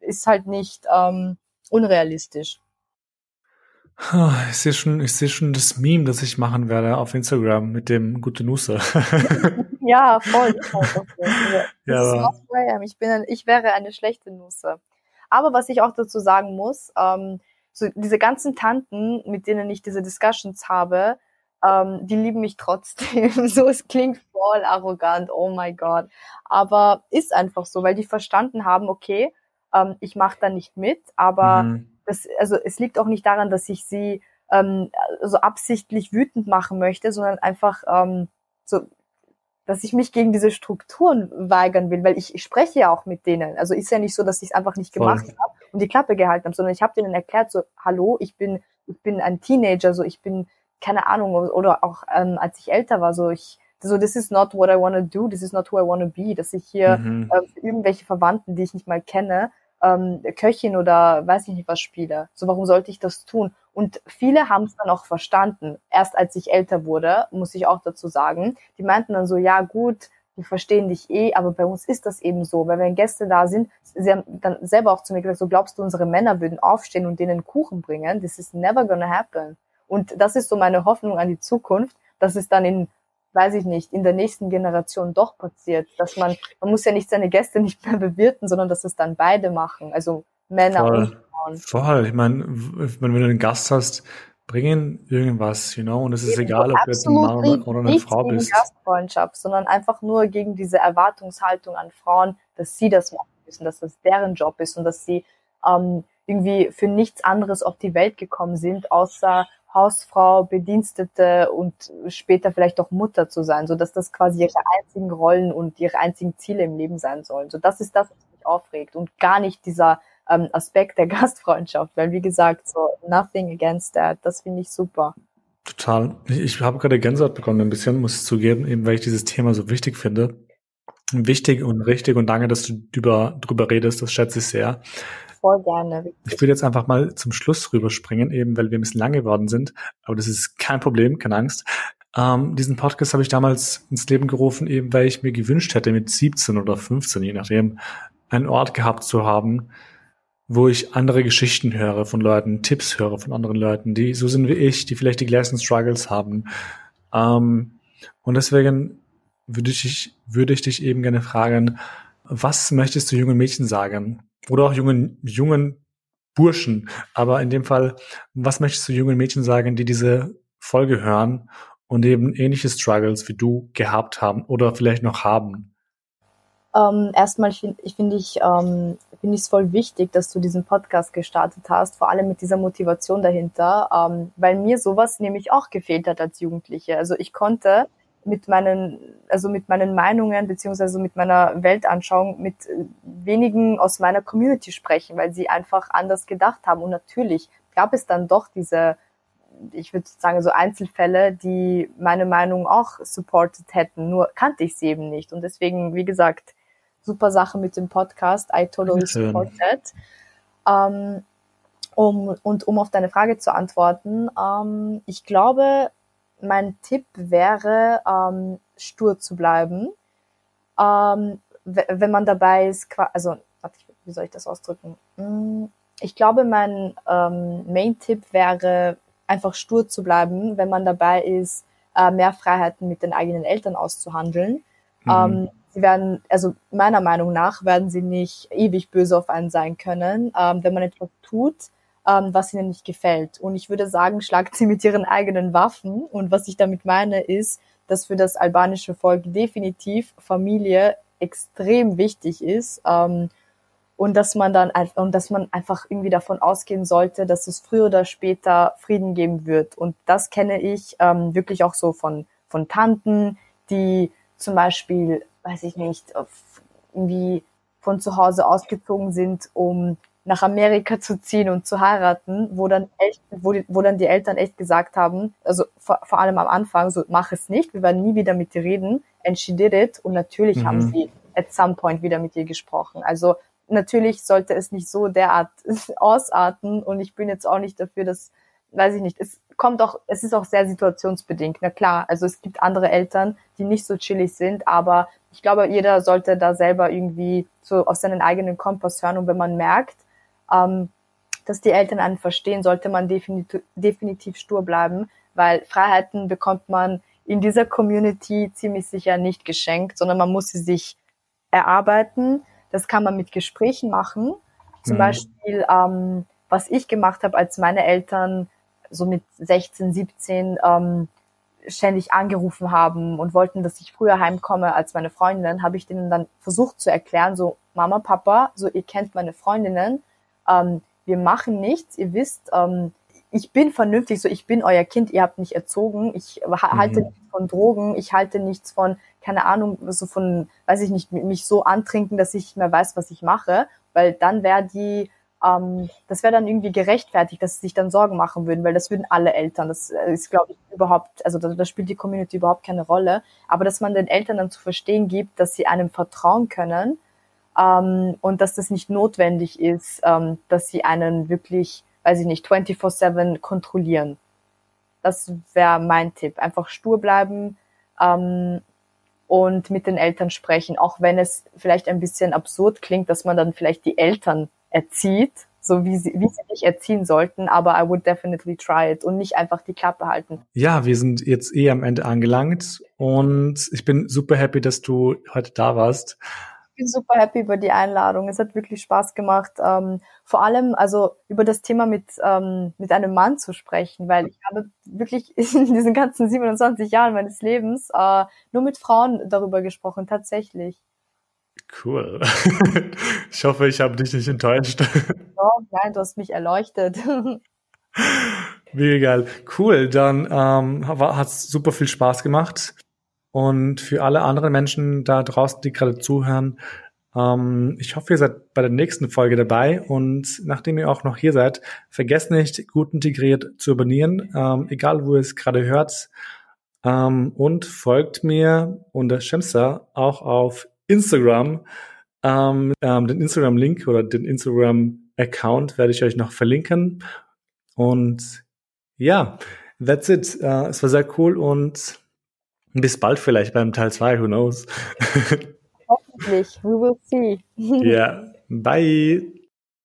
ist halt nicht ähm, unrealistisch. Ich sehe schon, ich sehe schon das Meme, das ich machen werde auf Instagram mit dem gute Nusse. <laughs> ja, voll. <laughs> ja. Ich bin, ein, ich wäre eine schlechte Nusse. Aber was ich auch dazu sagen muss, ähm, so diese ganzen Tanten, mit denen ich diese Discussions habe, ähm, die lieben mich trotzdem. <laughs> so, es klingt voll arrogant, oh my God. Aber ist einfach so, weil die verstanden haben, okay, ähm, ich mache da nicht mit, aber mhm das, also es liegt auch nicht daran, dass ich sie ähm, so absichtlich wütend machen möchte, sondern einfach ähm, so, dass ich mich gegen diese Strukturen weigern will, weil ich, ich spreche ja auch mit denen. Also ist ja nicht so, dass ich es einfach nicht gemacht habe und die Klappe gehalten habe, sondern ich habe denen erklärt, so, hallo, ich bin, ich bin ein Teenager, so ich bin, keine Ahnung, oder auch ähm, als ich älter war, so ich, so this is not what I want to do, this is not who I want to be, dass ich hier mhm. äh, irgendwelche Verwandten, die ich nicht mal kenne, ähm, Köchin oder weiß ich nicht was spiele. So, warum sollte ich das tun? Und viele haben es dann auch verstanden. Erst als ich älter wurde, muss ich auch dazu sagen, die meinten dann so, ja gut, die verstehen dich eh, aber bei uns ist das eben so, weil wenn Gäste da sind, sie haben dann selber auch zu mir gesagt, so glaubst du, unsere Männer würden aufstehen und denen Kuchen bringen? This is never gonna happen. Und das ist so meine Hoffnung an die Zukunft, dass es dann in weiß ich nicht, in der nächsten Generation doch passiert, dass man, man muss ja nicht seine Gäste nicht mehr bewirten, sondern dass es dann beide machen, also Männer Voll. und Frauen. Voll, ich meine, wenn du einen Gast hast, bringen irgendwas, you know, und es ist Eben, egal, ob du jetzt ein Mann oder eine Frau bist. Nicht Gastfreundschaft, sondern einfach nur gegen diese Erwartungshaltung an Frauen, dass sie das machen müssen, dass das deren Job ist und dass sie ähm, irgendwie für nichts anderes auf die Welt gekommen sind, außer Hausfrau, Bedienstete und später vielleicht auch Mutter zu sein, so dass das quasi ihre einzigen Rollen und ihre einzigen Ziele im Leben sein sollen. So das ist das, was mich aufregt und gar nicht dieser ähm, Aspekt der <laughs> Gastfreundschaft, weil wie gesagt, so nothing against that, das finde ich super. Total. Ich, ich habe gerade Gänsehaut bekommen, ein bisschen, muss ich zugeben, eben weil ich dieses Thema so wichtig finde. Wichtig und richtig und danke, dass du drüber, drüber redest, das schätze ich sehr voll gerne. Ich würde jetzt einfach mal zum Schluss rüberspringen, eben weil wir ein bisschen lang geworden sind. Aber das ist kein Problem, keine Angst. Ähm, diesen Podcast habe ich damals ins Leben gerufen, eben weil ich mir gewünscht hätte, mit 17 oder 15, je nachdem, einen Ort gehabt zu haben, wo ich andere Geschichten höre von Leuten, Tipps höre von anderen Leuten, die so sind wie ich, die vielleicht die gleichen Struggles haben. Ähm, und deswegen würde ich, würde ich dich eben gerne fragen, was möchtest du jungen Mädchen sagen? Oder auch jungen, jungen Burschen. Aber in dem Fall, was möchtest du jungen Mädchen sagen, die diese Folge hören und eben ähnliche Struggles wie du gehabt haben oder vielleicht noch haben? Ähm, erstmal finde find ich ähm, finde ich es voll wichtig, dass du diesen Podcast gestartet hast, vor allem mit dieser Motivation dahinter, ähm, weil mir sowas nämlich auch gefehlt hat als Jugendliche. Also ich konnte mit meinen, also mit meinen Meinungen beziehungsweise mit meiner Weltanschauung mit äh, wenigen aus meiner Community sprechen, weil sie einfach anders gedacht haben. Und natürlich gab es dann doch diese, ich würde sagen, so Einzelfälle, die meine Meinung auch supported hätten, nur kannte ich sie eben nicht. Und deswegen, wie gesagt, super Sache mit dem Podcast, I totally support that. Ähm, um, und um auf deine Frage zu antworten, ähm, ich glaube, mein Tipp wäre, ähm, stur zu bleiben. Ähm, wenn man dabei ist, also, wie soll ich das ausdrücken? Hm, ich glaube, mein ähm, Main-Tipp wäre, einfach stur zu bleiben, wenn man dabei ist, äh, mehr Freiheiten mit den eigenen Eltern auszuhandeln. Mhm. Ähm, sie werden, also meiner Meinung nach, werden sie nicht ewig böse auf einen sein können, ähm, wenn man etwas tut, ähm, was ihnen nicht gefällt. Und ich würde sagen, schlagt sie mit ihren eigenen Waffen. Und was ich damit meine, ist, dass für das albanische Volk definitiv Familie extrem wichtig ist. Ähm, und dass man dann und dass man einfach irgendwie davon ausgehen sollte, dass es früher oder später Frieden geben wird. Und das kenne ich ähm, wirklich auch so von von Tanten, die zum Beispiel, weiß ich nicht, irgendwie von zu Hause ausgezogen sind, um nach Amerika zu ziehen und zu heiraten, wo dann echt, wo, die, wo dann die Eltern echt gesagt haben, also vor, vor allem am Anfang, so mach es nicht, wir werden nie wieder mit dir reden, and she did it. Und natürlich mhm. haben sie at some point wieder mit ihr gesprochen. Also natürlich sollte es nicht so derart <laughs> ausarten. Und ich bin jetzt auch nicht dafür, dass, weiß ich nicht, es kommt auch, es ist auch sehr situationsbedingt, na klar, also es gibt andere Eltern, die nicht so chillig sind, aber ich glaube, jeder sollte da selber irgendwie so aus seinen eigenen Kompass hören. Und wenn man merkt, ähm, dass die Eltern einen verstehen, sollte man definitiv, definitiv stur bleiben, weil Freiheiten bekommt man in dieser Community ziemlich sicher nicht geschenkt, sondern man muss sie sich erarbeiten. Das kann man mit Gesprächen machen. Zum mhm. Beispiel, ähm, was ich gemacht habe, als meine Eltern so mit 16, 17 ähm, ständig angerufen haben und wollten, dass ich früher heimkomme als meine Freundinnen, habe ich denen dann versucht zu erklären, so Mama, Papa, so ihr kennt meine Freundinnen, ähm, wir machen nichts, ihr wisst, ähm, ich bin vernünftig, so ich bin euer Kind, ihr habt mich erzogen, ich halte mhm. nichts von Drogen, ich halte nichts von, keine Ahnung, so von, weiß ich nicht, mich so antrinken, dass ich nicht mehr weiß, was ich mache, weil dann wäre die, ähm, das wäre dann irgendwie gerechtfertigt, dass sie sich dann Sorgen machen würden, weil das würden alle Eltern, das ist, glaube ich, überhaupt, also da, da spielt die Community überhaupt keine Rolle, aber dass man den Eltern dann zu verstehen gibt, dass sie einem vertrauen können, ähm, und dass das nicht notwendig ist, ähm, dass sie einen wirklich, weiß ich nicht, 24-7 kontrollieren. Das wäre mein Tipp. Einfach stur bleiben ähm, und mit den Eltern sprechen, auch wenn es vielleicht ein bisschen absurd klingt, dass man dann vielleicht die Eltern erzieht, so wie sie, wie sie dich erziehen sollten, aber I would definitely try it und nicht einfach die Klappe halten. Ja, wir sind jetzt eh am Ende angelangt und ich bin super happy, dass du heute da warst bin super happy über die Einladung. Es hat wirklich Spaß gemacht. Ähm, vor allem also über das Thema mit, ähm, mit einem Mann zu sprechen, weil ich habe wirklich <laughs> in diesen ganzen 27 Jahren meines Lebens äh, nur mit Frauen darüber gesprochen, tatsächlich. Cool. <laughs> ich hoffe, ich habe dich nicht enttäuscht. <laughs> Oh, nein, du hast mich erleuchtet. Mega geil. Cool, dann ähm, hat es super viel Spaß gemacht. Und für alle anderen Menschen da draußen, die gerade zuhören, ähm, ich hoffe, ihr seid bei der nächsten Folge dabei. Und nachdem ihr auch noch hier seid, vergesst nicht, gut integriert zu abonnieren, ähm, egal wo ihr es gerade hört. Ähm, und folgt mir unter Shemsa auch auf Instagram. Ähm, ähm, den Instagram-Link oder den Instagram-Account werde ich euch noch verlinken. Und ja, that's it. Uh, es war sehr cool und bis bald vielleicht beim Teil 2, who knows? Hoffentlich. We will see. Ja, bye.